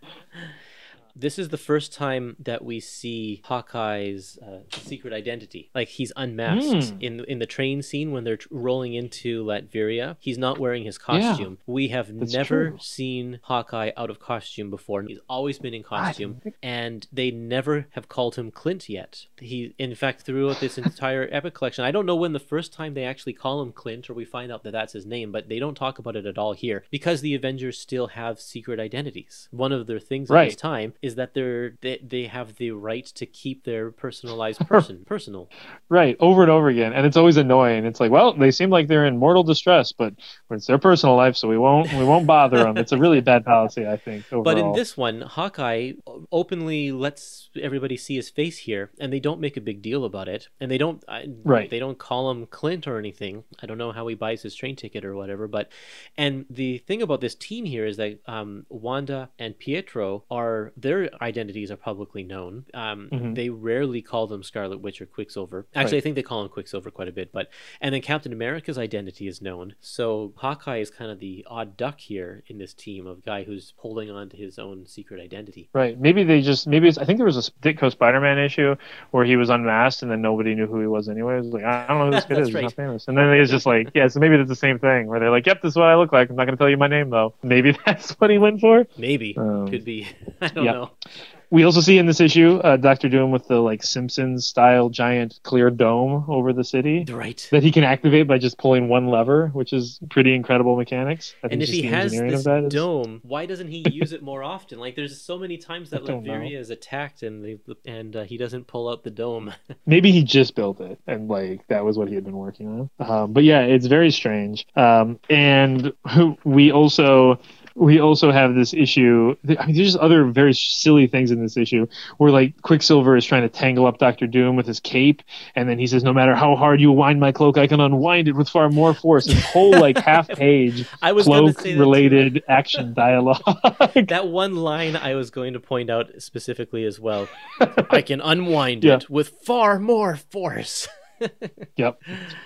this is the first time that we see Hawkeye's uh, secret identity. Like he's unmasked Hmm. in in the train scene when they're rolling into Latveria. He's not wearing his costume. We have never true. seen Hawkeye out of costume before. He's always been in costume, and they never have called him Clint yet. He, in fact, throughout this entire epic collection, I don't know when the first time they actually call him Clint or we find out that that's his name, but they don't talk about it at all here because the Avengers still have secret identities. One of their things at this time is that they're they, they have the right to keep their personalized person personal. right, over and over again, and it's always annoying. It's like, well, they seem like they're in mortal distress, but it's their personal life, so we won't we won't bother them. It's a really bad policy, I think. Overall. But in this one, Hawkeye openly lets everybody see his face here, and they don't make a big deal about it, and they don't I, Right. They don't call him Clint or anything. I don't know how he buys his train ticket or whatever. But and the thing about this team here is that um, Wanda and Pietro are their identities are publicly known. Um, Mhm. They rarely call them Scarlet Witch or Quicksilver. Actually, Right. I think they call him Quicksilver quite a bit. But and then Captain America's identity is known. So Hawkeye is kind of the odd duck here in this team of guy who's holding on to his own secret identity. Right. Maybe they just maybe it's, I think there was a Ditko Spider-Man issue where he was unmasked and then nobody knew who he was anyway. It was like I don't know who this kid is. He's not famous. And then it was just like yeah. So maybe that's the same thing where they're like, yep, this is what I look like. I'm not going to tell you my name though. Maybe that's what he went for. Maybe Um, could be. I don't yeah. know. We also see in this issue uh, Doctor Doom with the like Simpsons style giant clear dome over the city Right. that he can activate by just pulling one lever, which is pretty incredible mechanics. I think And if he has this is- dome, why doesn't he use it more often? Like, there's so many times that know. Is attacked and they, and uh, he doesn't pull out the dome. maybe he just built it and like that was what he had been working on um, but yeah it's very strange um, and we also we also have this issue i mean there's just other very silly things in this issue where like quicksilver is trying to tangle up dr doom with his cape and then he says no matter how hard you wind my cloak i can unwind it with far more force this whole like half page I was cloak say that too. related action dialogue That one line I was going to point out specifically as well. I can unwind Yeah. it with far more force. Yep.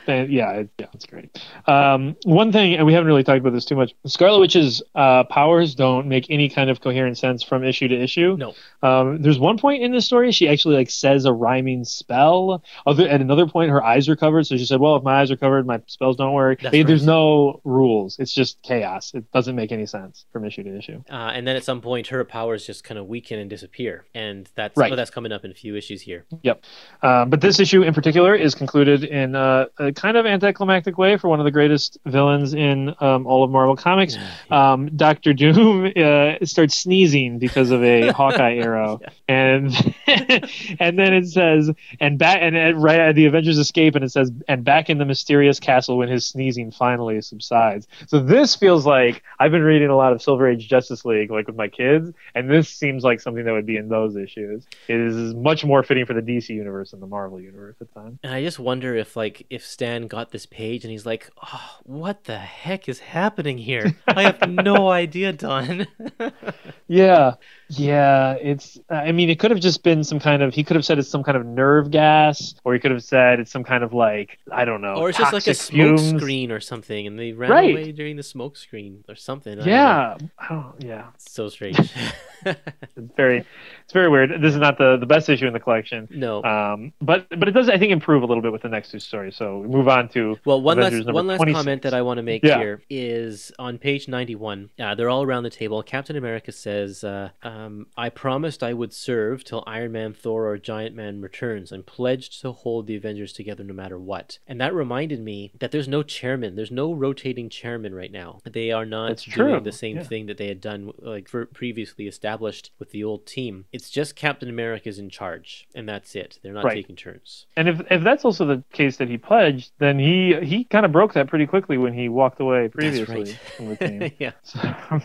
And yeah, it, yeah, it's great. Um, one thing, and we haven't really talked about this too much. Scarlet Witch's uh, powers don't make any kind of coherent sense from issue to issue. No. Um, there's one point in the story she actually like says a rhyming spell. Other at another point, her eyes are covered, so she said, "Well, if my eyes are covered, my spells don't work." That's Like, There's no rules. It's just chaos. It doesn't make any sense from issue to issue. Uh, and then at some point, her powers just kind of weaken and disappear. And that's Right. oh, that's coming up in a few issues here. Yep. Um, but this issue in particular is concluded in uh, a kind of anticlimactic way for one of the greatest villains in um, all of Marvel Comics. Um, Doctor Doom uh, starts sneezing because of a Hawkeye arrow, and and then it says, and back and right at the Avengers escape, and it says, and back in the mysterious castle when his sneezing finally subsides. So this feels like I've been reading a lot of Silver Age Justice League, like with my kids, and this seems like something that would be in those issues. It is much more fitting for the DC universe than the Marvel universe at the time. And I just wonder if like if Stan got this page and he's like, oh, what the heck is happening here? I have no idea, Don. Yeah, yeah. It's. I mean, it could have just been some kind of. He could have said it's some kind of nerve gas, or he could have said it's some kind of like I don't know. or it's just like a smoke fumes. screen or something, and they ran Right. away during the smoke screen or something. I don't know. Yeah. Don't, yeah. It's so strange. It's very. It's very weird. This is not the the best issue in the collection. no. Um, but but it does I think improve a little bit with the next two stories. So we move on to Well, one Avengers last one last 26. comment that I want to make Yeah. here is on page ninety one. Uh, they're all around the table. Captain America says, uh, um, "I promised I would serve till Iron Man, Thor, or Giant Man returns. I'm pledged to hold the Avengers together no matter what." And that reminded me that there's no chairman. There's no rotating chairman right now. They are not That's doing true, the same yeah. thing that they had done like previously established with the old team. It's just Captain America's in charge, and that's it. They're not Right. taking turns. and if if that's also the case that he pledged, then he he kind of broke that pretty quickly when he walked away previously right. from the team. yeah.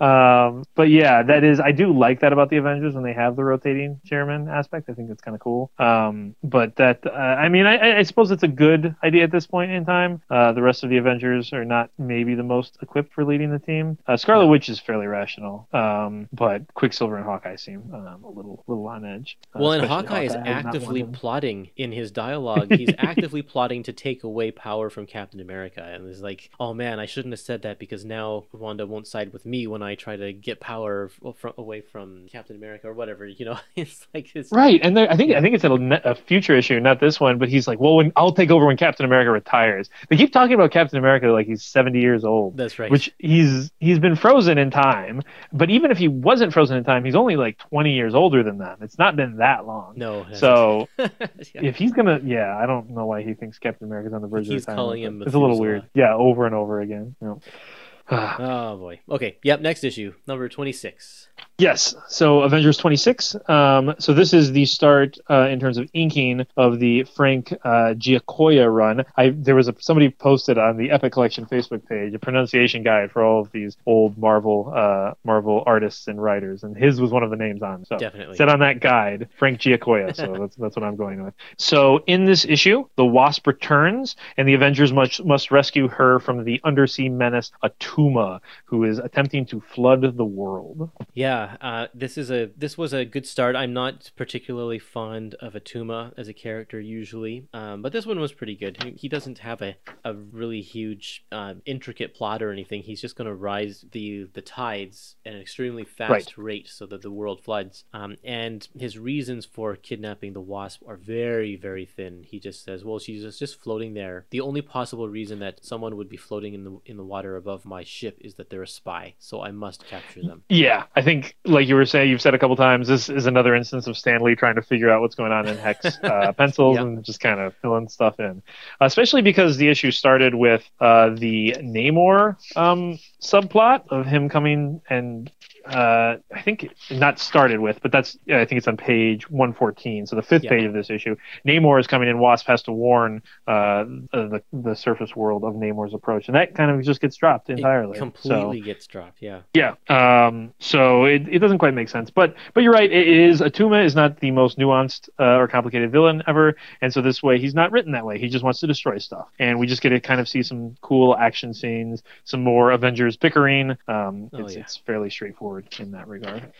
um, but yeah, that is I do like that about the Avengers when they have the rotating chairman aspect. I think that's kind of cool. Um, but that uh, I mean I- I, suppose it's a good idea at this point in time. Uh, the rest of the Avengers are not maybe the most equipped for leading the team. Uh, Scarlet Witch is fairly rational, um, but Quicksilver and Hawkeye seem um, a little little on edge. Uh, Well, and especially Hawkeye is I would not want actively plotting in his dialogue. He's actively plotting to take away power from Captain America, and is like, "Oh man, I shouldn't have said that because now Wanda won't side with me when I try to get power f- fro- away from Captain America or whatever." You know, it's like it's Right, and there, I think I think it's a, a future issue, not this one. But he's like, well, when I'll take over when Captain America retires. They keep talking about Captain America like he's seventy years old, That's right. which he's he's been frozen in time. But even if he wasn't frozen in time, he's only like twenty years older than them. It's not been that long. no. So yeah. if he's gonna, yeah, I don't know why he thinks Captain America's on the verge He's of retirement. calling him It's a little weird. Yeah, over and over again. You know. Oh boy. Okay. Yep. Next issue, number twenty-six. Yes. So Avengers 26. Um, so this is the start uh, in terms of inking of the Frank uh, Giacoia run. I there was a somebody posted on the Epic Collection Facebook page a pronunciation guide for all of these old Marvel uh, Marvel artists and writers, and his was one of the names on. So Definitely. said on that guide Frank Giacoia. So that's that's what I'm going with. So in this issue, the Wasp returns, and the Avengers must must rescue her from the undersea menace Attuma, who is attempting to flood the world. Yeah, Yeah, uh, this is a this was a good start. I'm not particularly fond of Attuma as a character usually, um, but this one was pretty good. He, he doesn't have a, a really huge, uh, intricate plot or anything. He's just going to rise the the tides at an extremely fast Right. rate so that the world floods. Um, and his reasons for kidnapping the wasp are very very thin. He just says, "Well, she's just, just floating there. The only possible reason that someone would be floating in the in the water above my ship is that they're a spy. So I must capture them." Yeah, I think, like you were saying, you've said a couple times, this is another instance of Stan Lee trying to figure out what's going on in Heck's uh, pencils Yeah. and just kind of filling stuff in. especially because the issue started with uh, the Namor um, subplot of him coming and uh, I think not started with, but that's I think it's on page 114, so the fifth Yeah. page of this issue. Namor is coming in. Wasp has to warn uh, the the surface world of Namor's approach, and that kind of just gets dropped entirely. It So- completely gets dropped. Yeah. yeah. Um, so it, it doesn't quite make sense, but but you're right. It is Attuma is not the most nuanced uh, or complicated villain ever, and so this way he's not written that way. He just wants to destroy stuff, and we just get to kind of see some cool action scenes, some more Avengers bickering. Um, Oh, it's yeah. it's fairly straightforward in that regard.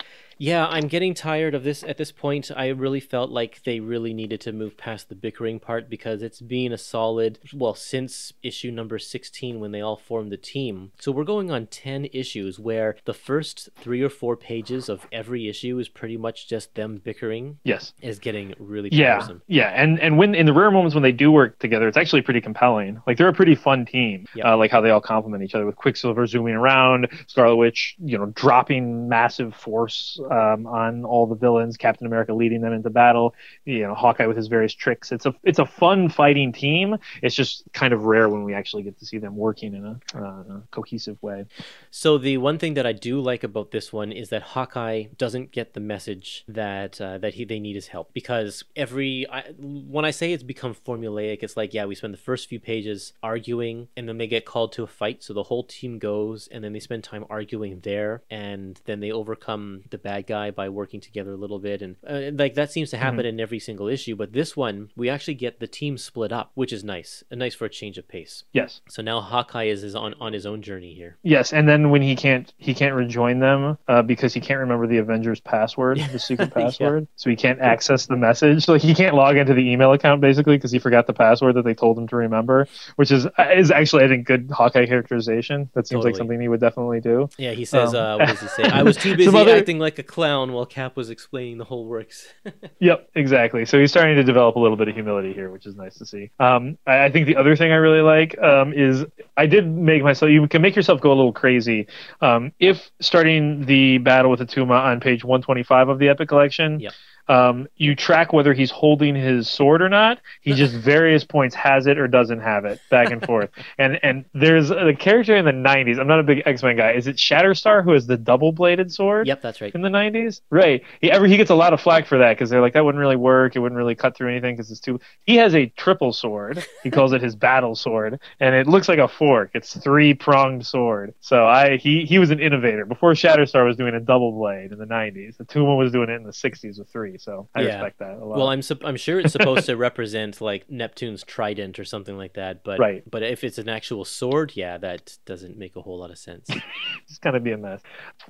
Yeah, I'm getting tired of this at this point. I really felt like they really needed to move past the bickering part because it's been a solid, well, since issue number 16 when they all formed the team. So we're going on 10 issues where the first three or four pages of every issue is pretty much just them bickering Yes. is getting really Yeah, tiresome. yeah, and and when in the rare moments when they do work together, it's actually pretty compelling. Like they're a pretty fun team. Yeah. Uh, like how they all complement each other with Quicksilver zooming around, Scarlet Witch, you know, dropping massive force um, on all the villains, Captain America leading them into battle, you know, Hawkeye with his various tricks. It's a it's a fun fighting team. It's just kind of rare when we actually get to see them working in a, uh, a cohesive way. So the one thing that I do like about this one is that Hawkeye doesn't get the message that uh, that he they need his help because every I, when I say it's become formulaic, it's like yeah we spend the first few pages arguing and then they get called to a fight, so the whole team goes and then they spend time arguing there and then they overcome the bad guy by working together a little bit and uh, like that seems to happen in every single issue. But this one we actually get the team split up, which is nice, and nice for a change of pace. Yes. So now Hawkeye is, is on on his own journey here. Yes, and then when he can't he can't rejoin them uh, because he can't remember the Avengers password, the secret Yeah. password, so he can't access the message. Like he can't log into the email account basically because he forgot the password that they told him to remember, which is is actually I think good Hawkeye characterization. That seems like something he would definitely do. Yeah, he says, Um, uh, what does he say? I was too busy other- acting like a clown while Cap was explaining the whole works. Yep, exactly. So he's starting to develop a little bit of humility here, which is nice to see. Um, I, I think the other thing I really like um, is I did make myself. You can make yourself go a little crazy um, if starting the battle with Attuma on page 125 of the Epic Collection. Yep. Um, you track whether he's holding his sword or not. He just various points has it or doesn't have it, back and forth. And and there's a character in the 90s. I'm not a big X Men guy. Is it Shatterstar who has the double bladed sword? yep, that's right. in the 90s right he ever he gets a lot of flack for that because they're like that wouldn't really work it wouldn't really cut through anything because it's too he has a triple sword he calls it his battle sword and it looks like a fork it's three pronged sword so i he he was an innovator before shatterstar was doing a double blade in the 90s the tuma was doing it in the 60s with three so i Yeah. respect that a lot Well, I'm sup- I'm sure it's supposed to represent like Neptune's trident or something like that, but Right. but if it's an actual sword, yeah, that doesn't make a whole lot of sense. it's of be a mess.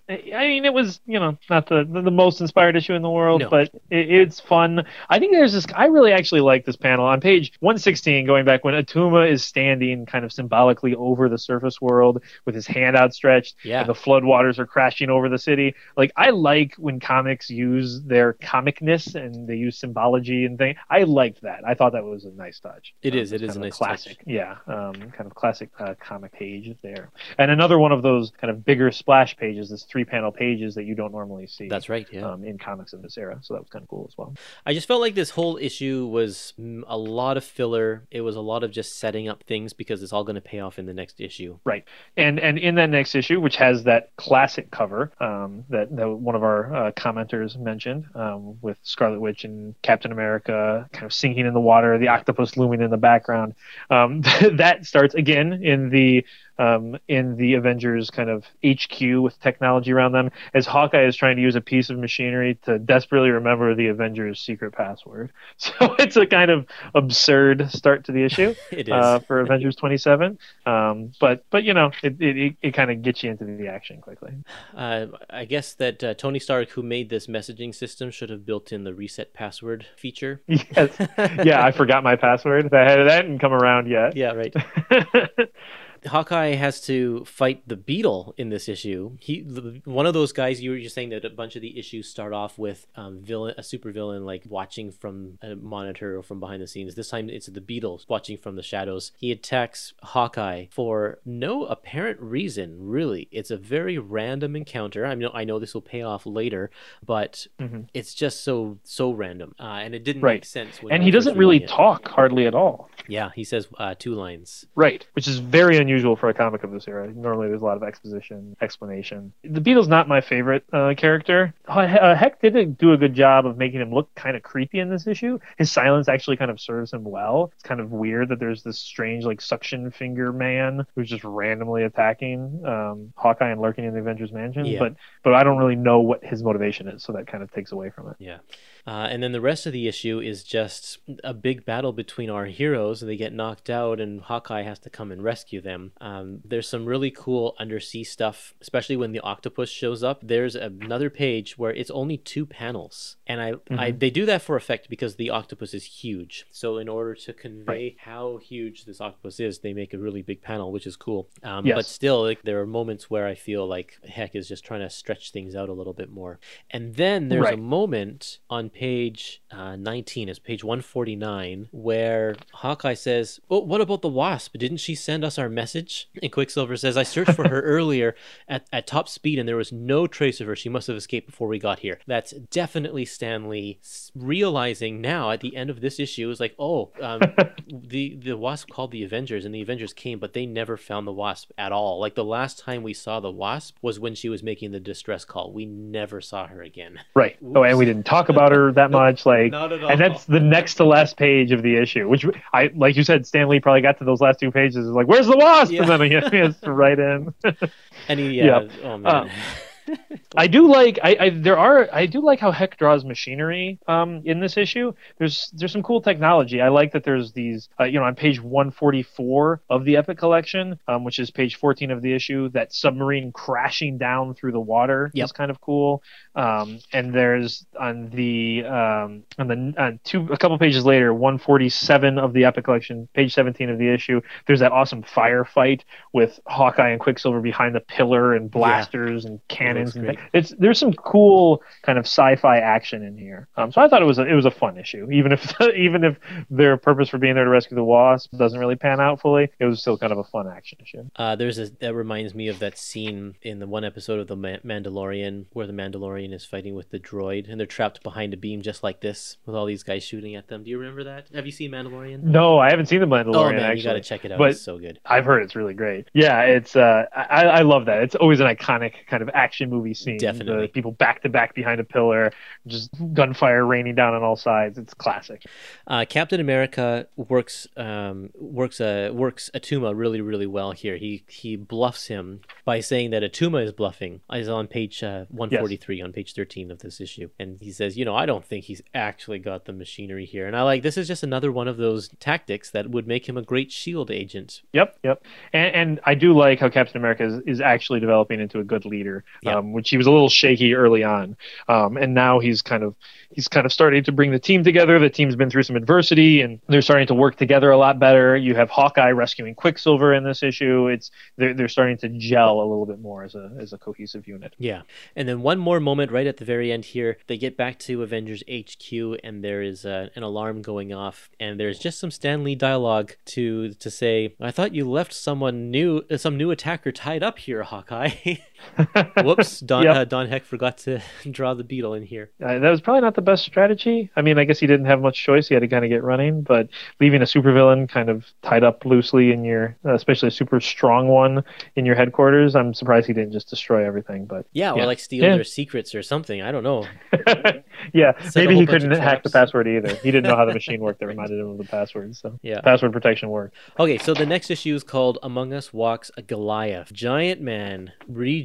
I mean, it was you know not the the, most inspired issue in the world, No. but it, it's fun. I think there's this. I really actually like this panel on page 116, going back when Attuma is standing kind of symbolically over the surface world with his hand outstretched, Yeah. and the floodwaters are crashing over the city. Like I like when comics use their comicness and they use symbology and things. I liked that. I thought that was a nice touch. It um, is. It is a nice classic. touch. Yeah, um, kind of classic uh, comic page there. And another one of those kind of bigger splash pages, this three panel pages that you don't normally see. That's right. Yeah. Um, in comics of this era, so that was kind of cool as well. I just felt like this whole issue was a lot of filler. It was a lot of just setting up things because it's all going to pay off in the next issue. Right, and and in that next issue, which has that classic cover um, that, that one of our uh, commenters mentioned, um, with Scarlet Witch and Captain America kind of sinking in the water, the octopus looming in the background, um, that starts again in the um, in the Avengers kind of HQ with technology around them as Hawkeye is trying to use a piece of machinery to desperately remember the Avengers' secret password. So it's a kind of absurd start to the issue It is. uh, for Avengers 27. Um, but but you know it it, it, kind of gets you into the action quickly. Uh, I guess that uh, Tony Stark, who made this messaging system, should have built in the reset password feature. Yes. yeah, I forgot my password. That that hadn't come around yet. Yeah, right. Hawkeye has to fight the Beetle in this issue. He, the, one of those guys you were just saying that a bunch of the issues start off with um, villain, a super villain like watching from a monitor or from behind the scenes. This time it's the Beetle watching from the shadows. He attacks Hawkeye for no apparent reason. Really, it's a very random encounter. I mean, I know this will pay off later, but Mhm. it's just so so random, uh, and it didn't Right. make sense. When and he doesn't really it. talk hardly at all. Yeah, he says uh, two lines. Right, which is very unusual for a comic of this era. Normally, there's a lot of exposition, explanation. The Beetle's not my favorite uh, character. Uh, Heck did do a good job of making him look kind of creepy in this issue. His silence actually kind of serves him well. It's kind of weird that there's this strange, like, suction finger man who's just randomly attacking um, Hawkeye and lurking in the Avengers Mansion. Yeah. But but I don't really know what his motivation is, so that kind of takes away from it. Yeah. Uh, and then the rest of the issue is just a big battle between our heroes. and They get knocked out, and Hawkeye has to come and rescue them. Um, there's some really cool undersea stuff, especially when the octopus shows up. There's another page where it's only two panels, and I, I they do that for effect because the octopus is huge. So in order to convey how huge this octopus is, they make a really big panel, which is cool. Um, Yes. But still, like, there are moments where I feel like Heck is just trying to stretch things out a little bit more. And then there's a Right. moment on page uh, 19, it's page 149, where Hawkeye says, Oh, what about the Wasp? Didn't she send us our message? And Quicksilver says, I searched for her earlier at, at top speed and there was no trace of her. She must have escaped before we got here. That's definitely Stan Lee realizing now at the end of this issue is like, oh, um, the, the Wasp called the Avengers and the Avengers came, but they never found the Wasp at all. Like the last time we saw the Wasp was when she was making the distress call. We never saw her again. Right. Oh, and we didn't talk about her that much. Like, Not at all. and that's the next to last page of the issue. Which I, like you said, Stan Lee probably got to those last two pages. Is like, "Where's the wasp?" Yeah. And then he has to write in. And he, yeah, Yep. oh man. Um, I do like. I, I there are. I do like how Heck draws machinery. Um, in this issue, there's there's some cool technology. I like that there's these. Uh, you know, on page 144 of the Epic Collection, um, which is page 14 of the issue, that submarine crashing down through the water Yep. is kind of cool. Um, and there's on the um, on the on two a couple pages later, 147 of the Epic Collection, page 17 of the issue. There's that awesome firefight with Hawkeye and Quicksilver behind the pillar and blasters and cannons. And it's there's some cool kind of sci-fi action in here. Um, so I thought it was a, it was a fun issue, even if even if their purpose for being there to rescue the Wasp doesn't really pan out fully. It was still kind of a fun action issue. Uh, there's a that reminds me of that scene in the one episode of the Ma- Mandalorian where the Mandalorian is fighting with the droid and they're trapped behind a beam just like this with all these guys shooting at them. Do you remember that? Have you seen Mandalorian? No, I haven't seen the Mandalorian. oh man, actually. you got to check it out. But- it's so good. I've heard it's really great. Yeah, it's uh, I, I love that. It's always an iconic kind of action movie scene. Definitely. the people back to back behind a pillar, just gunfire raining down on all sides. It's classic. Uh, Captain America works um, works uh, works Attuma really really well here. He he bluffs him by saying that Attuma is bluffing. Is on page uh, 143 on page 13 of this issue, and he says, you know, I don't think he's actually got the machinery here. And I like this is just another one of those tactics that would make him a great Shield agent. Yep, yep. And, and I do like how Captain America is, is actually developing into a good leader, Yeah. um, which he was a little shaky early on, um, and now he's kind of he's kind of starting to bring the team together. The team's been through some adversity, and they're starting to work together a lot better. You have Hawkeye rescuing Quicksilver in this issue. It's they're they're starting to gel a little bit more as a as a cohesive unit. Yeah. And then one more moment right at the very end here. They get back to Avengers HQ and there is uh, an alarm going off and there's just some Stan Lee dialogue to to say, "I thought you left someone new some new attacker tied up here, Hawkeye." Whoops, Don Yep. uh, Don Heck forgot to draw the beetle in here. Uh, that was probably not the best strategy. I mean, I guess he didn't have much choice. He had to kind of get running, but leaving a supervillain kind of tied up loosely in your, uh, especially a super strong one in your headquarters I'm surprised he didn't just destroy everything. But yeah, or like steal Yeah. their secrets or something. I don't know. yeah, Set maybe he couldn't hack the password either. He didn't know how the machine worked that reminded him of the password. So Yeah. password protection worked. Okay, so the next issue is called Among Us Walks a Goliath. Giant Man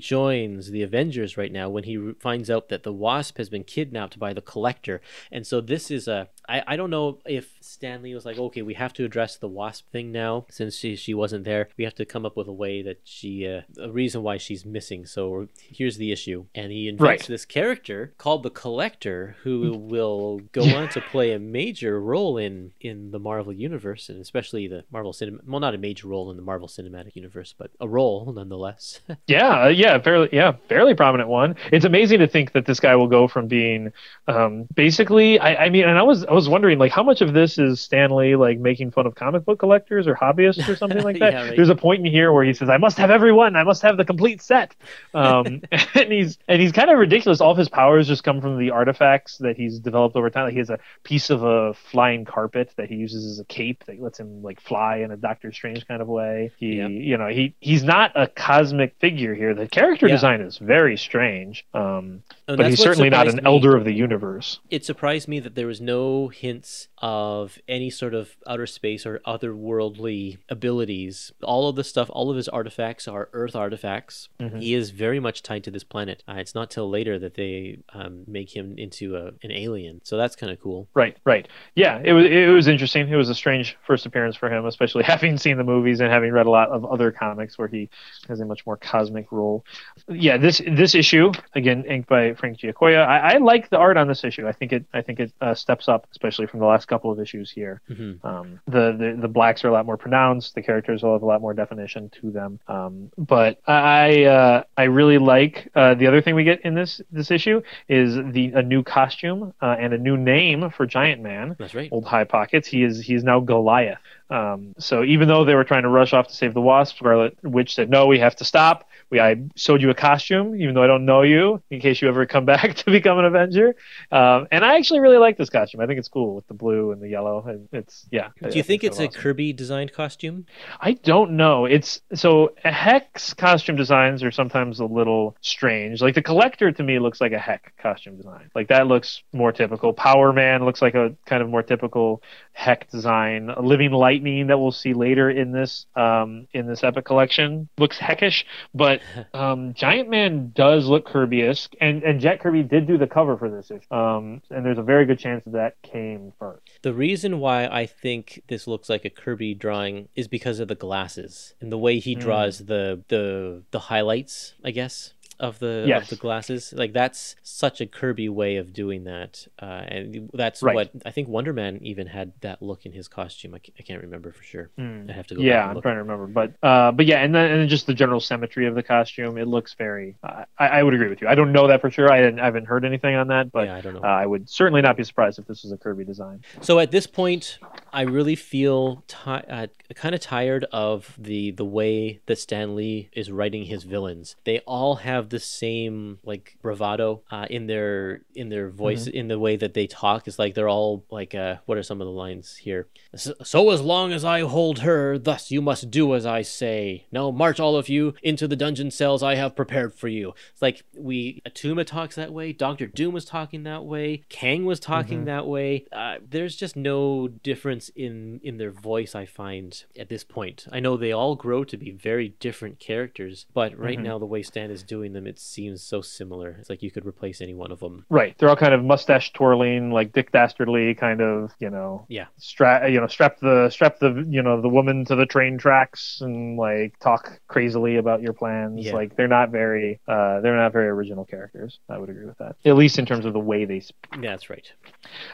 rejoins the Avengers right now when he finds out that the Wasp has been kidnapped by the Collector. And so this is a. I, I don't know if Stan Lee was like, okay, we have to address the Wasp thing now since she, she wasn't there. We have to come up with a way that she. Uh, a reason why she's missing. So here's the issue. And he invents Right. this character called the Collector who will go on to play a major role in in the Marvel universe and especially the Marvel cinema well not a major role in the Marvel cinematic universe but a role nonetheless. Yeah, uh, yeah, fairly, yeah, fairly prominent one. It's amazing to think that this guy will go from being, um, basically, I, I mean, and I was, I was wondering, like, how much of this is Stan Lee like making fun of comic book collectors or hobbyists or something like that? Yeah, right. There's a point in here where he says, "I must have everyone. I must have the complete set," um, and he's and he's kind of ridiculous. All of his powers just come from the artifacts that he's developed over time. Like he has a piece of a flying carpet that he uses as a cape that lets him like fly in a Doctor Strange kind of way. He, Yep. you know, he he's not a cosmic figure here. The character Yeah. design is very strange, um, but he's certainly not an me. elder of the universe. It surprised me that there was no hints of any sort of outer space or otherworldly abilities. All of the stuff, all of his artifacts are Earth artifacts. Mhm. He is very much tied to this planet. Uh, it's not till later that they um, make him into a, an alien. So that's kind of cool. Right, right. Yeah, it was it was interesting. It was a strange first appearance for him, especially having seen the movies and having read a lot of other comics where he has a much more cosmic role. Yeah, this this issue again inked by Frank Giacoia. I, I like the art on this issue. I think it I think it uh, steps up, especially from the last couple of issues here. hmm Um, the, the the blacks are a lot more pronounced. The characters will have a lot more definition to them. Um, but I uh, I really like uh, the other thing we get in this this issue is the a new costume uh, and a new name for Giant Man. That's right. Old High Pockets. He is he is now Goliath. Um, so even though they were trying to rush off to save the Wasp, Scarlet Witch said, "No, we have to stop. We I showed you a costume, even though I don't know you, in case you ever come back to become an Avenger." Um, and I actually really like this costume. I think it's cool with the blue and the yellow. And it's yeah. I- Do you I think it's a awesome. Kirby designed costume? I don't know. It's so Heck's costume designs are sometimes a little strange. Like the collector to me looks like a Heck costume design. Like that looks more typical. Power Man looks like a kind of more typical Heck design. A Living Lightning that we'll see later in this um, in this epic collection looks heckish, but um, Giant Man does look Kirby-esque, and and Jack Kirby did do the cover for this issue. Um, and there's a very good chance that that came first. The reason why I think this looks like a Kirby drawing is because of the glasses and the way he Mm. draws the the the highlights, I guess, of the Yes. of the glasses. Like that's such a Kirby way of doing that, uh, and that's Right. what I think Wonder Man even had that look in his costume. I, I can't remember for sure. I have to go. back yeah, I'm trying to remember, but uh, but yeah, and then and then just the general symmetry of the costume, it looks very. Uh, I, I would agree with you. I don't know that for sure. I, didn't, I haven't heard anything on that, but yeah, I don't know. uh, I would certainly not be surprised if this was a Kirby design. So at this point, I really feel ti uh, kind of tired of the the way that Stan Lee is writing his villains. They all have the same like bravado uh, in their in their voice, in the way that they talk. It's like they're all like, uh, what are some of the lines here? So, so as long as I hold her, thus you must do as I say. Now march all of you into the dungeon cells I have prepared for you. It's like we Attuma talks that way. Doctor Doom was talking that way. Kang was talking that way. Uh, there's just no difference in in their voice. I find at this point. I know they all grow to be very different characters, but right now the way Stan is doing them, it seems so similar. It's like you could replace any one of them. Right, they're all kind of mustache twirling, like Dick Dastardly, kind of, you know, Yeah. strap, you know, strap the strap the, you know, the woman to the train tracks and like talk crazily about your plans. Yeah. Like they're not very, uh, they're not very original characters. I would agree with that, at least in terms of the way they speak. Yeah, that's right.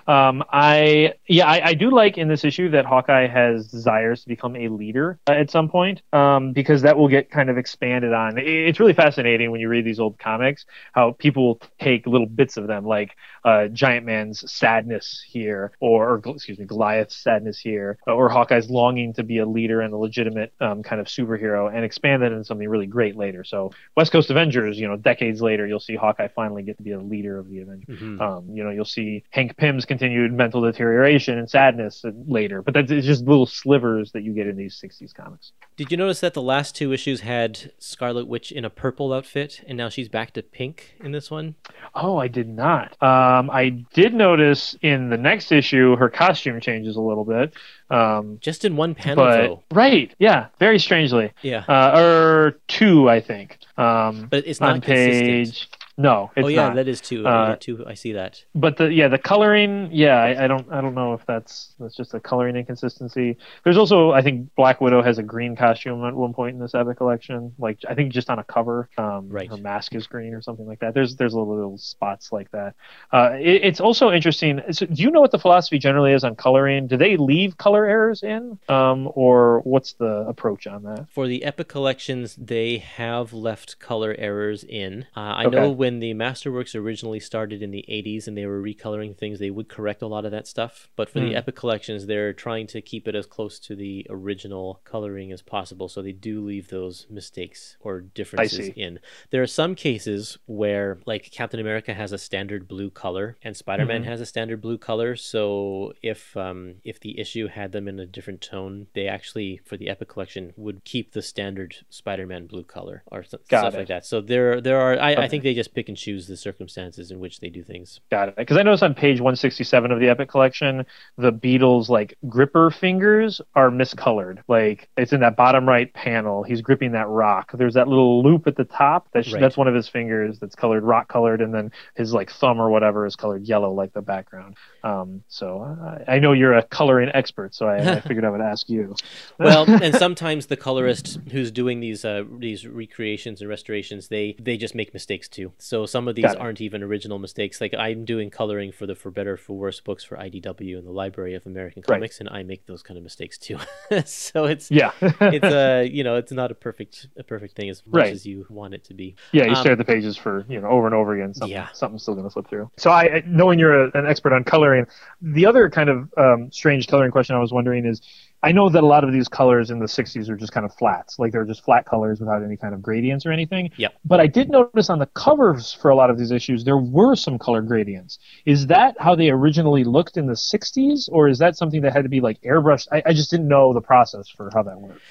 Um, I yeah, I, I do like in this issue that Hawkeye has desires to become a leader at some point, um, because that will get kind of expanded on. It's really fascinating when you read these old comics, how people will take little bits of them, like uh, Giant Man's sadness here, or, or excuse me, Goliath's sadness here, or Hawkeye's longing to be a leader and a legitimate um, kind of superhero, and expand that into something really great later. So West Coast Avengers, you know, decades later, you'll see Hawkeye finally get to be a leader of the Avengers. Mhm. Um, you know, you'll see Hank Pym's continued mental deterioration and sadness later, but that's it's just little slivers that you get in these '60s comics. Did you notice that the last two issues had Scarlet Witch in a purple outfit, and now she's back to pink in this one? Oh, I did not. Um, I did notice in the next issue her costume changes a little bit. Um, Just in one panel, but though. right, yeah, very strangely, Yeah, uh, or two, I think. Um, but it's not on consistent. page. No, it's oh yeah, not. that is two. Uh, two. I see that. but the yeah the coloring yeah I, I don't I don't know if that's that's just a coloring inconsistency. There's also I think Black Widow has a green costume at one point in this epic collection. Like I think just on a cover, um, Right. her mask is green or something like that. There's there's little, little spots like that. Uh, it, it's also interesting. So do you know what the philosophy generally is on coloring? Do they leave color errors in, um, or what's the approach on that? For the Epic collections, they have left color errors in. Uh, I Okay. know when the Masterworks originally started in the 80s and they were recoloring things, they would correct a lot of that stuff. But for Hmm. the Epic collections, they're trying to keep it as close to the original coloring as possible. So they do leave those mistakes or differences in. There are some cases where, like, Captain America has a standard blue color and Spider Man Mhm. has a standard blue color. So if um, if the issue had them in a different tone, they actually, for the Epic collection, would keep the standard Spider Man blue color or Got stuff it. like that. So there there are, I, I think they just pick and choose the circumstances in which they do things. Got it. Because I noticed on page 167 of the Epic Collection, the Beetle's like gripper fingers are miscolored. Like it's in that bottom right panel. He's gripping that rock. There's that little loop at the top. That's Right. that's one of his fingers that's colored rock colored, and then his like thumb or whatever is colored yellow like the background. Um, so I, I know you're a coloring expert, so I, I figured I would ask you. well, and sometimes the colorist who's doing these uh, these recreations and restorations, they they just make mistakes too. So some of these aren't even original mistakes. Like I'm doing coloring for the For Better for Worse books for IDW and the Library of American Right. Comics, and I make those kind of mistakes too. so it's yeah, it's uh you know it's not a perfect a perfect thing as much Right. as you want it to be. Yeah, you Um, stare at the pages for you know over and over again. Something, Yeah. something's still going to slip through. So, I I- knowing you're a, an expert on coloring, the other kind of um, strange coloring question I was wondering is, I know that a lot of these colors in the '60s are just kind of flats, like they're just flat colors without any kind of gradients or anything. Yep. But I did notice on the covers for a lot of these issues there were some color gradients. Is that how they originally looked in the '60s, or is that something that had to be like airbrushed? I, I just didn't know the process for how that worked.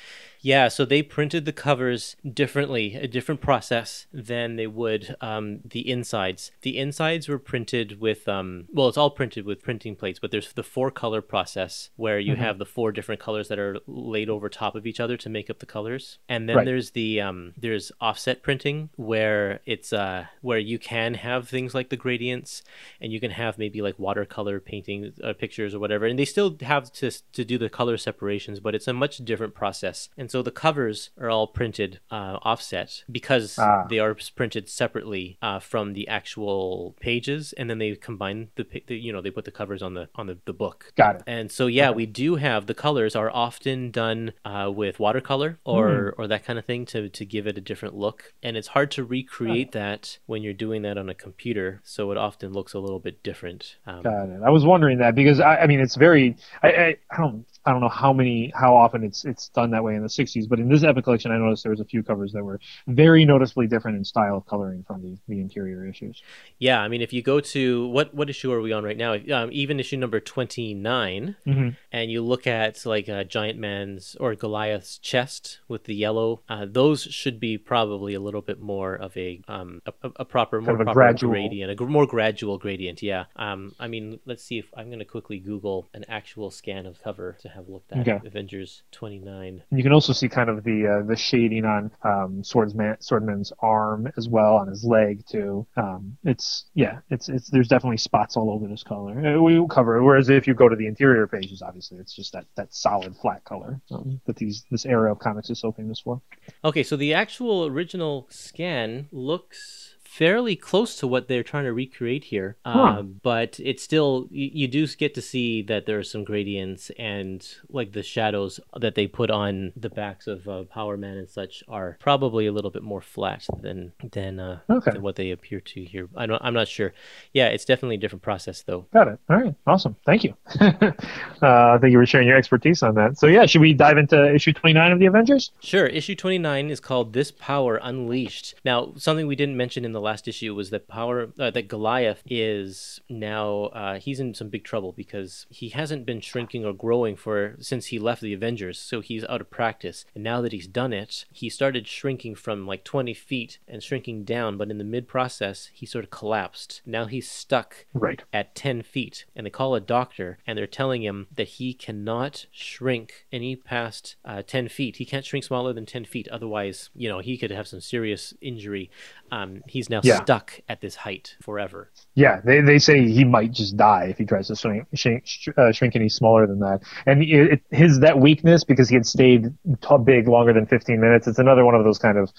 Yeah, so they printed the covers differently, a different process than they would um, the insides. The insides were printed with, um, well, it's all printed with printing plates, but there's the four color process where you Mm-hmm. have the four different colors that are laid over top of each other to make up the colors. And then Right. there's the um, there's offset printing where it's uh, where you can have things like the gradients and you can have maybe like watercolor painting uh, pictures or whatever and they still have to to do the color separations but it's a much different process and so the covers are all printed uh, offset because Ah. they are printed separately uh, from the actual pages and then they combine the, the you know they put the covers on the on the, the book Got it. and so yeah, we do have the colors are often done uh, with watercolor or or that kind of thing to to give it a different look. And it's hard to recreate that when you're doing that on a computer, so it often looks a little bit different. Um, Got it. I was wondering that because I, I mean it's very I, I, I don't I don't know how many how often it's it's done that way in the 60s, but in this epic collection I noticed there was a few covers that were very noticeably different in style of coloring from the, the interior issues. yeah, I mean, if you go to what what issue are we on right now? Um, even issue number twenty nine, Mhm. and you look at like a giant man's or Goliath's chest with the yellow, uh, those should be probably a little bit more of a um a, a- proper more of a proper gradual- gradient, a gr- more gradual gradient. Yeah. Um, I mean, let's see if I'm going to quickly Google an actual scan of cover to have looked at Okay. Avengers twenty nine. You can also see kind of the uh, the shading on um, Swordsman Swordman's arm as well on his leg too. Um, it's yeah, it's it's there's definitely spots all over this color. Uh, We cover it. Whereas if you go to the interior pages, obviously it's just that that solid flat color um, that these this era of comics is so famous for. Okay, so the actual original scan looks fairly close to what they're trying to recreate here. Huh. Um, but it's still you, you do get to see that there are some gradients and like the shadows that they put on the backs of uh, Power Man and such are probably a little bit more flat than than, uh, Okay. than what they appear to here. I don't, I'm not sure. Yeah, it's definitely a different process though. Got it. All right. Awesome. Thank you. uh, thank you for sharing your expertise on that. So yeah, should we dive into issue 29 of the Avengers? Sure. Issue 29 is called This Power Unleashed. Now, something we didn't mention in the last issue was that power uh, that Goliath is now uh, he's in some big trouble because he hasn't been shrinking or growing for since he left the Avengers, so he's out of practice. And now that he's done it, he started shrinking from like 20 feet and shrinking down, but in the mid process, he sort of collapsed. Now he's stuck Right. at 10 feet and they call a doctor and they're telling him that he cannot shrink any past uh, 10 feet he can't shrink smaller than 10 feet otherwise you know he could have some serious injury um, he's now Yeah. stuck at this height forever Yeah, they, they say he might just die if he tries to shrink, shrink, uh, shrink any smaller than that. And it, it, his that weakness because he had stayed t- big longer than 15 minutes. It's another one of those kind of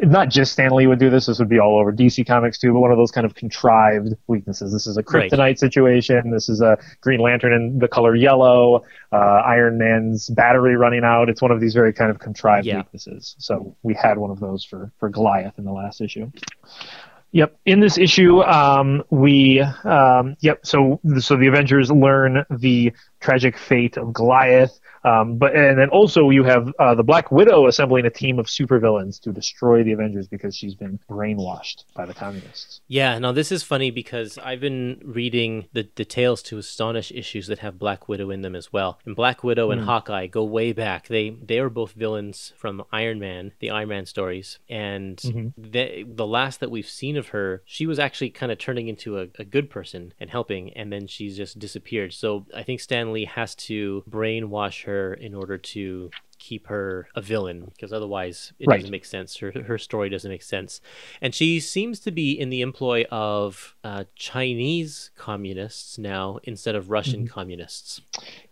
not just Stan Lee would do this. This would be all over DC Comics too, but one of those kind of contrived weaknesses. This is a Right. kryptonite situation. This is a Green Lantern in the color yellow. Uh, Iron Man's battery running out. It's one of these very kind of contrived Yeah. weaknesses. So we had one of those for for Goliath in the last issue. Yep. In this issue, um, we um, yep. So so the Avengers learn the tragic fate of Goliath, um, but and then also you have uh, the Black Widow assembling a team of supervillains to destroy the Avengers because she's been brainwashed by the communists. yeah now this is funny because i've been reading the, the tales to astonish issues that have black widow in them as well. And black widow and hawkeye go way back. They they are both villains from iron man the iron man stories. And the, the last that we've seen of her she was actually kind of turning into a, a good person and helping and then she's just disappeared. So i think stan lee has to brainwash her in order to keep her a villain because otherwise it Right. doesn't make sense her, her story doesn't make sense and she seems to be in the employ of uh, chinese communists now instead of russian Mm-hmm. communists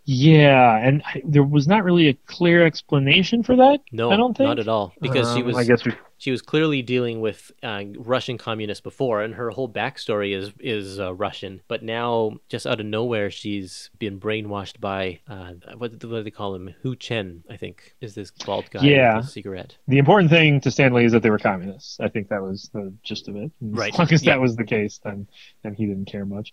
Yeah, and I, there was not really a clear explanation for that. no I don't think not at all because she Um, was I guess we. She was clearly dealing with uh, Russian communists before, and her whole backstory is is uh, Russian. But now, just out of nowhere, she's been brainwashed by uh, what, do they call him? Hu Chen, I think, is this bald guy Yeah. with the cigarette. The important thing to Stan Lee is that they were communists. I think that was the gist of it. And Right. As long as Yeah. that was the case, then then he didn't care much.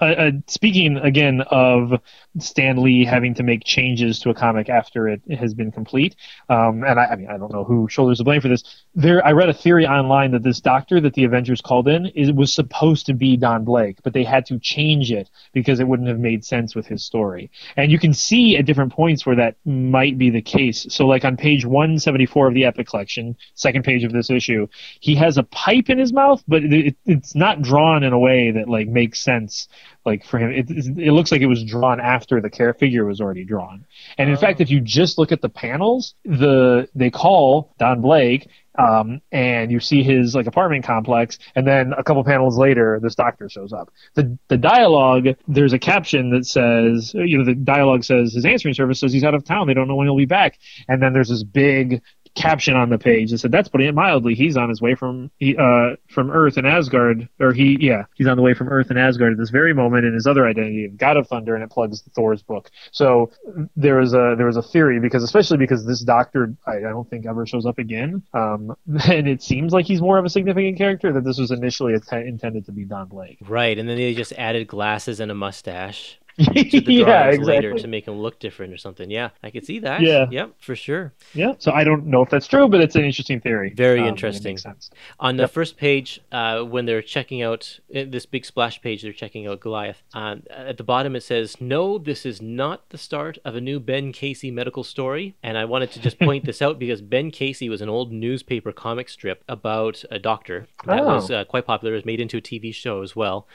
Uh, uh, speaking again of Stan Lee having to make changes to a comic after it has been complete, um, and I, I mean I don't know who shoulders the blame for this. There, I read a theory online that this doctor that the Avengers called in is was supposed to be Don Blake, but they had to change it because it wouldn't have made sense with his story. And you can see at different points where that might be the case. So, like on page 174 of the Epic Collection, second page of this issue, he has a pipe in his mouth, but it, it, it's not drawn in a way that like makes sense. Like for him, it, it looks like it was drawn after the care figure was already drawn. And in oh. fact, if you just look at the panels, the they call Don Blake um, and you see his like apartment complex, and then a couple panels later, this doctor shows up. The the dialogue, there's a caption that says, you know, the dialogue says his answering service says he's out of town. They don't know when he'll be back, and then there's this big caption on the page that said that's putting it mildly. He's on his way from uh from Earth and Asgard, or he yeah he's on the way from Earth and Asgard at this very moment in his other identity of God of Thunder, and it plugs Thor's book. So there was a there was a theory because especially because this doctor I, I don't think ever shows up again, um, and it seems like he's more of a significant character that this was initially intended to be Don Blake. Right, and then they just added glasses and a mustache to the yeah, exactly. later to make him look different or something. Yeah, I could see that. Yeah. Yep, for sure. Yeah. So I don't know if that's true, but it's an interesting theory. Very Um, interesting. makes sense. On the Yep. first page, uh, when they're checking out uh, this big splash page, they're checking out Goliath. Um, at the bottom, it says, "No, this is not the start of a new Ben Casey medical story." And I wanted to just point this out because Ben Casey was an old newspaper comic strip about a doctor that Oh. was uh, quite popular. It was made into a TV show as well.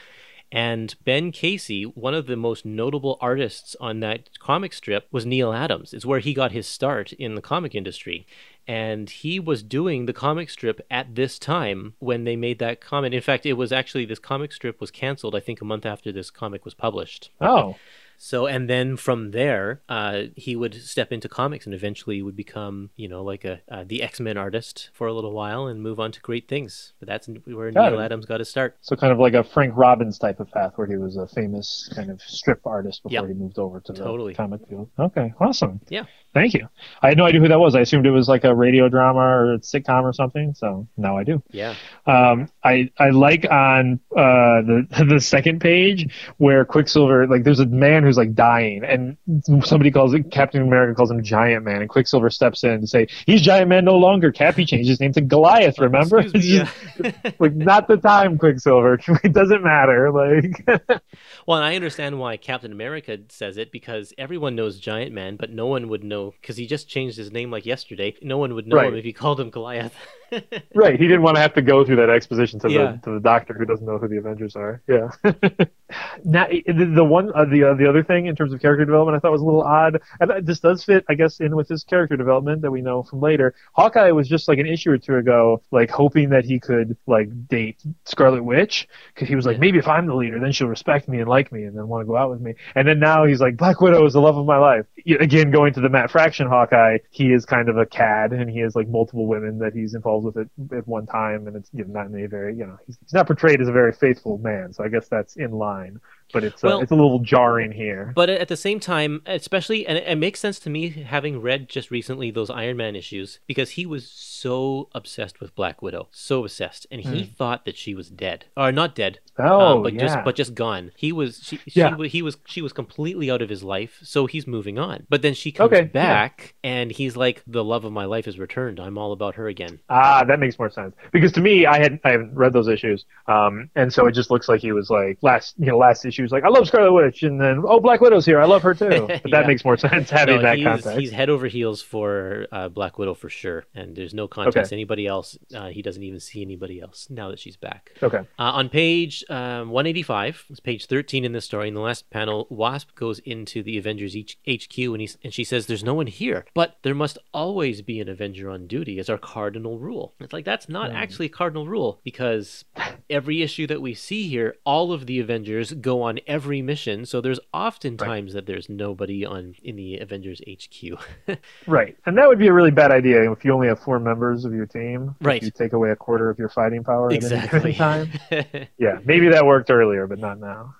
And Ben Casey, one of the most notable artists on that comic strip, was Neal Adams. It's where he got his start in the comic industry. And he was doing the comic strip at this time when they made that comment. In fact, it was actually this comic strip was canceled, I think, a month after this comic was published. Oh, So, and then from there, uh, he would step into comics and eventually would become, you know, like a uh, the X Men artist for a little while and move on to great things. But that's where Got Neal it. Adams got his start. So kind of like a Frank Robbins type of path, where he was a famous kind of strip artist before Yep. he moved over to the Totally. comic field. Okay, awesome. Yeah. Thank you. I had no idea who that was. I assumed it was like a radio drama or a sitcom or something. So now I do. Yeah. Um, I I like on uh, the the second page where Quicksilver like there's a man who's like dying and somebody calls it Captain America calls him Giant Man and Quicksilver steps in to say he's Giant Man no longer. Cappy changed his name to Goliath. Remember? Me, yeah. like not the time, Quicksilver. It doesn't matter. Like Well, and I understand why Captain America says it because everyone knows Giant Man, but no one would know because he just changed his name like yesterday. No one would know Right. him if he called him Goliath. right, he didn't want to have to go through that exposition to Yeah. the to the doctor who doesn't know who the Avengers are. Yeah. now the, one uh, the uh, the other thing in terms of character development I thought was a little odd, and this does fit I guess in with his character development that we know from later. Hawkeye was just like an issue or two ago, like hoping that he could like date Scarlet Witch because he was like maybe if I'm the leader then she'll respect me and like me and then want to go out with me. And then now he's like Black Widow is the love of my life. Again, going to the Matt Fraction Hawkeye, he is kind of a cad and he has like multiple women that he's involved with at, at one time, and it's you know, not in a very you know he's, he's not portrayed as a very faithful man. So I guess that's in line, line but it's uh, it's a little jarring here. But at the same time, especially, and it, it makes sense to me having read just recently those Iron Man issues because he was so obsessed with Black Widow, so obsessed, and he thought that she was dead or not dead, Hmm. Oh, um, but yeah. just but just gone. He was she, Yeah. she he was she was completely out of his life, so he's moving on. But then she comes Okay, yeah. back, and he's like, "The love of my life is returned. I'm all about her again." Ah, that makes more sense. Because to me, I had I haven't read those issues, um, and so it just looks like he was like last you know last issue was like I love Scarlet Witch, and then oh Black Widow's here, I love her too. But Yeah. that makes more sense having No, that he's, context. he's head over heels for uh, Black Widow for sure, and there's no contest. Anybody else, uh, he doesn't even see anybody else now that she's back. Okay. Uh, on page um, 185, it's page 13 in this story. In the last panel, Wasp goes into the Avengers HQ and, he, and she says, There's no one here, but there must always be an Avenger on duty as our cardinal rule. It's like, that's not actually a cardinal rule because every issue that we see here, all of the Avengers go on every mission. So there's often times that there's nobody on in the Avengers HQ. Right, and that would be a really bad idea if you only have four members of your team. if Right. you take away a quarter of your fighting power at any given time. Yeah, maybe that worked earlier, but not now.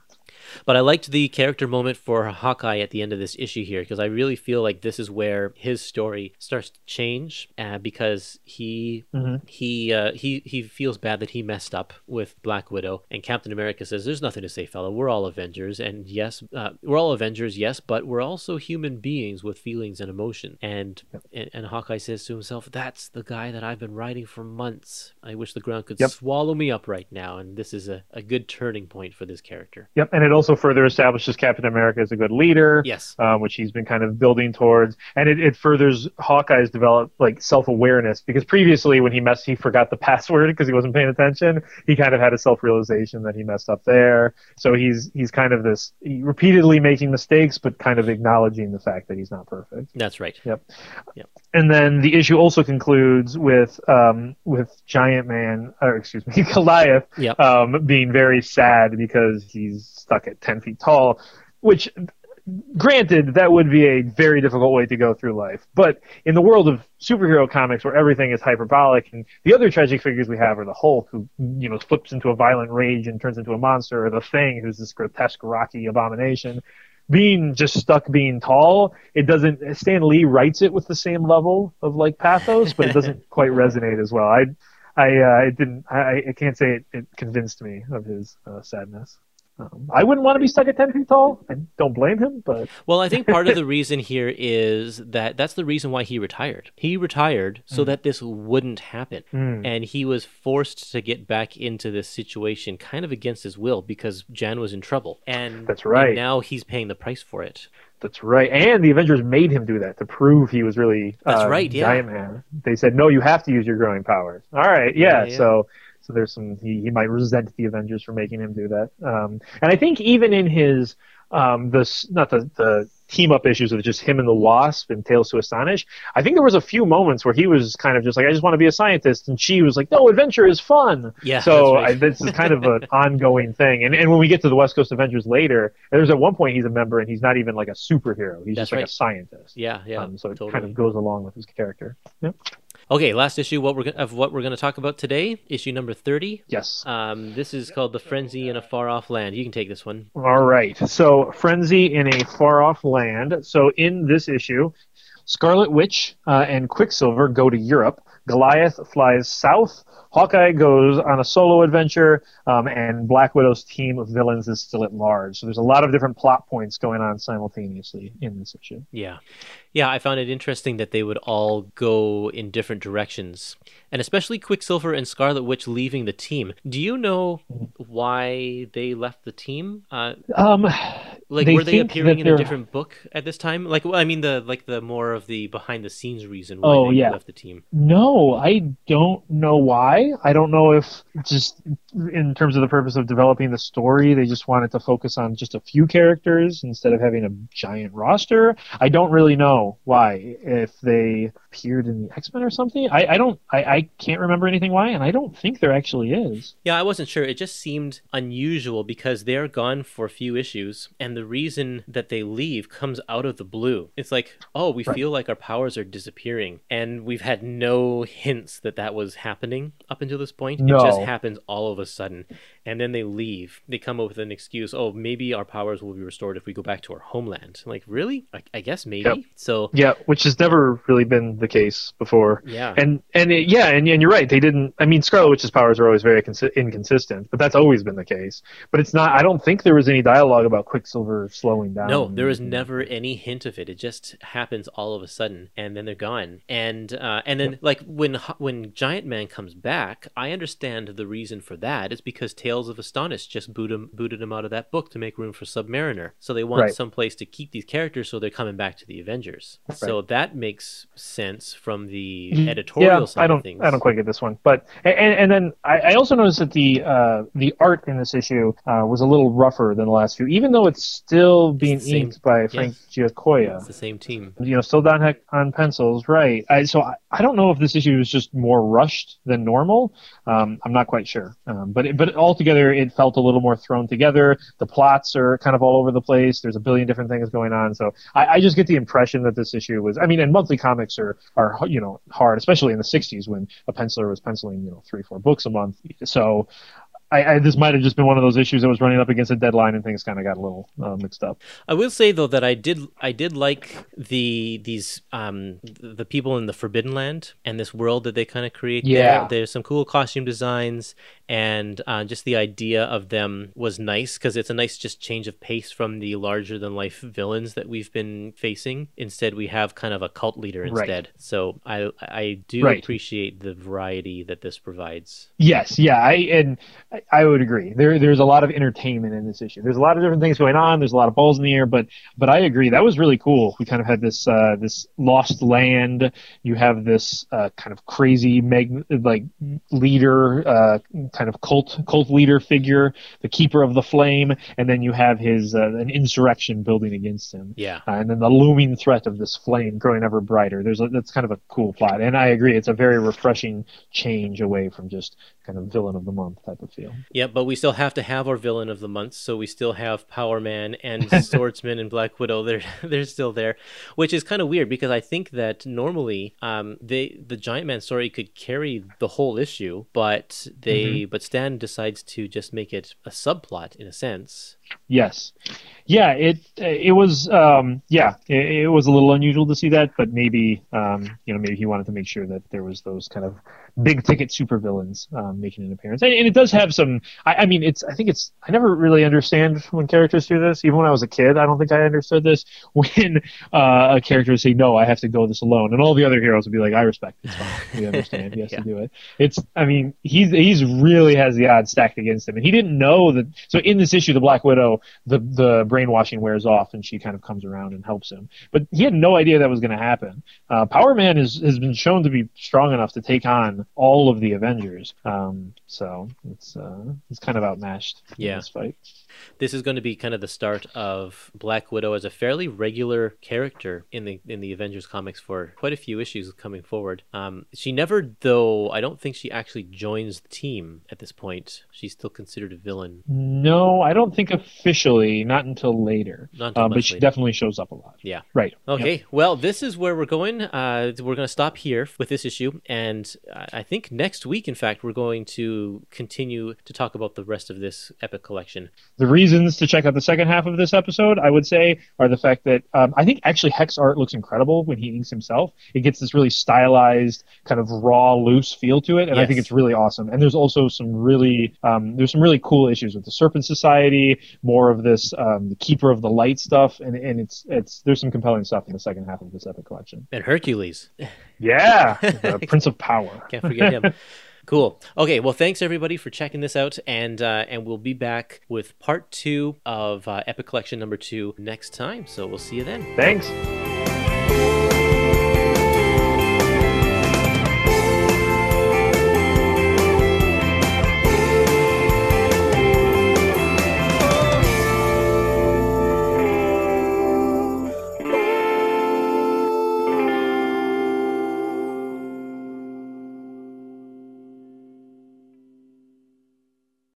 But I liked the character moment for Hawkeye at the end of this issue here because I really feel like this is where his story starts to change uh, because he Mhm. he uh, he he feels bad that he messed up with Black Widow and Captain America says there's nothing to say fella we're all Avengers and yes uh, we're all Avengers yes but we're also human beings with feelings and emotion. And, and and Hawkeye says to himself that's the guy that I've been riding for months. I wish the ground could Yep. swallow me up right now. And this is a, a good turning point for this character. Yep, and it also further establishes Captain America as a good leader. yes um, which he's been kind of building towards, and it, it furthers Hawkeye's develop like self awareness because previously when he messed, he forgot the password because he wasn't paying attention. He kind of had a self realization that he messed up there. So he's he's kind of this he repeatedly making mistakes, but kind of acknowledging the fact that he's not perfect. that's right Yep. And then the issue also concludes with um, with Giant Man, or excuse me, Goliath, Yep. um, being very sad because he's stuck at ten feet tall. Which, granted, that would be a very difficult way to go through life. But in the world of superhero comics, where everything is hyperbolic, and the other tragic figures we have are the Hulk, who you know flips into a violent rage and turns into a monster, or the Thing, who's this grotesque, rocky abomination being just stuck being tall, it doesn't. Stan Lee writes it with the same level of like pathos, but it doesn't quite resonate as well. I, I, uh, it didn't. I, I can't say it, it convinced me of his uh, sadness. Um, I wouldn't want to be stuck at ten feet tall. I don't blame him, but Well, I think part of the reason here is that that's the reason why he retired. He retired so that this wouldn't happen. Mm. And he was forced to get back into this situation kind of against his will because Jan was in trouble. And That's right. and now he's paying the price for it. That's right. And the Avengers made him do that to prove he was really That's uh, right, yeah. Giant Man. They said, no, you have to use your growing powers. All right, yeah. Yeah, yeah. So so there's some he, he might resent the Avengers for making him do that. Um, and I think even in his um, the not the the team up issues with just him and the Wasp and Tales to Astonish. I think there was a few moments where he was kind of just like, I just want to be a scientist, and she was like, No, adventure is fun. Yeah. So right. I, this is kind of an ongoing thing. And and when we get to the West Coast Avengers later, there's at one point he's a member and he's not even like a superhero. He's That's just like a scientist. yeah, yeah. um, so it kind of goes along with his character. Yep. Okay, last issue. What we're of what we're going to talk about today, issue number thirty. Yes. Um, this is called the Frenzy in a Far Off Land. You can take this one. All right. So, Frenzy in a far off land. So, in this issue, Scarlet Witch uh, and Quicksilver go to Europe. Goliath flies south. Hawkeye goes on a solo adventure, um, and Black Widow's team of villains is still at large. So, there's a lot of different plot points going on simultaneously in this issue. Yeah. Yeah, I found it interesting that they would all go in different directions. And especially Quicksilver and Scarlet Witch leaving the team. Do you know why they left the team? Uh, Um, like They were they appearing in a different book at this time? Like well, I mean the like the more of the behind the scenes reason why Oh, they yeah. left the team. No, I don't know why. I don't know if just in terms of the purpose of developing the story, they just wanted to focus on just a few characters instead of having a giant roster. I don't really know why. If they appeared in the X Men or something, I, I don't. I, I can't remember anything why, and I don't think there actually is. Yeah, I wasn't sure. It just seemed unusual because they're gone for a few issues, and the reason that they leave comes out of the blue. It's like, oh, we Right. feel like our powers are disappearing, and we've had no hints that that was happening up until this point. It just happens all of a sudden, and then they leave. They come up with an excuse. Oh, maybe our powers will be restored if we go back to our homeland. Like, really? I, I guess maybe. Yep. So, Yeah, which has never really been the case before. yeah. And and it, yeah, and, and you're right. They didn't. I mean, Scarlet Witch's powers are always very consi- inconsistent, but that's always been the case. But it's not. I don't think there was any dialogue about Quicksilver slowing down. No, there was never any hint of it. It just happens all of a sudden, and then they're gone. And uh, and then like when when Giant Man comes back, I understand the reason for that is It's because Tales to Astonish just boot him, booted him out of that book to make room for Submariner. So they want Right. some place to keep these characters, so they're coming back to the Avengers. So that makes sense from the editorial Mm-hmm. yeah, side I don't. of things. I don't quite get this one, but and and then I, I also noticed that the uh, the art in this issue uh, was a little rougher than the last few, even though it's still being same- inked by Frank Giacoia. It's the same team. you know, still down on pencils, right? I, so I, I don't know if this issue is just more rushed than normal. Um, I'm not quite sure, um, but it, but altogether it felt a little more thrown together. The plots are kind of all over the place. There's a billion different things going on. So I, I just get the impression that this issue was. I mean, and monthly comics are are you know hard, especially in the '60s when a penciler was penciling you know three four books a month. So. I, I, this might have just been one of those issues that was running up against a deadline and things kind of got a little uh, mixed up. I will say though that I did I did like the these um the people in the Forbidden Land and this world that they kind of create. Yeah. there. there's some cool costume designs and uh, just the idea of them was nice because it's a nice just change of pace from the larger than life villains that we've been facing. Instead, we have kind of a cult leader Right. instead. So I I do Right. appreciate the variety that this provides. Yes, yeah, I and I, would agree. There, there's a lot of entertainment in this issue. There's a lot of different things going on. There's a lot of balls in the air, but but I agree. That was really cool. We kind of had this uh, this lost land. You have this uh, kind of crazy mag- like leader, uh, kind of cult cult leader figure, the keeper of the flame, and then you have his uh, an insurrection building against him. Yeah. Uh, and then the looming threat of this flame growing ever brighter. There's a, that's kind of a cool plot, and I agree. It's a very refreshing change away from just kind of villain of the month type of feel. Yeah, but we still have to have our villain of the month, so we still have Power Man and Swordsman and Black Widow. They're they're still there, which is kind of weird because I think that normally um they the Giant Man story could carry the whole issue, but they Mm-hmm. But Stan decides to just make it a subplot in a sense. Yes, yeah. It it was um, yeah. It, it was a little unusual to see that, but maybe um, you know maybe he wanted to make sure that there was those kind of big ticket supervillains um, making an appearance, and, and it does have some. I, I mean, it's I think it's I never really understand when characters do this. Even when I was a kid, I don't think I understood this. When uh, a character would say, "No, I have to go this alone," and all the other heroes would be like, "I respect. It's fine. We understand. He has Yeah. to do it." It's I mean he's he's really has the odds stacked against him, and he didn't know that. So in this issue, the Black Widow Widow, the the brainwashing wears off and she kind of comes around and helps him. But he had no idea that was going to happen. Uh, Power Man is, has been shown to be strong enough to take on all of the Avengers. Um, so it's uh, it's kind of outmatched Yeah. in this fight. This is going to be kind of the start of Black Widow as a fairly regular character in the in the Avengers comics for quite a few issues coming forward. Um, she never, though, I don't think she actually joins the team at this point. She's still considered a villain. No, I don't think officially, not until later. Not until Uh, but she later. definitely shows up a lot. Yeah. Right. Okay, well, this is where we're going. Uh, we're going to stop here with this issue, and I think next week, in fact, we're going to continue to talk about the rest of this epic collection. The reasons to check out the second half of this episode, I would say, are the fact that um, I think actually Heck's art looks incredible when he inks himself. It gets this really stylized, kind of raw, loose feel to it, and I think it's really awesome. And there's also some really um, there's some really cool issues with the Serpent Society, more of this um, the Keeper of the Light stuff, and, and it's it's there's some compelling stuff in the second half of this epic collection. And Hercules. Yeah, Prince of Power. Can't forget him. Cool. Okay. Well, thanks everybody for checking this out, and uh, and we'll be back with part two of uh, Epic Collection number two next time. So we'll see you then. Thanks.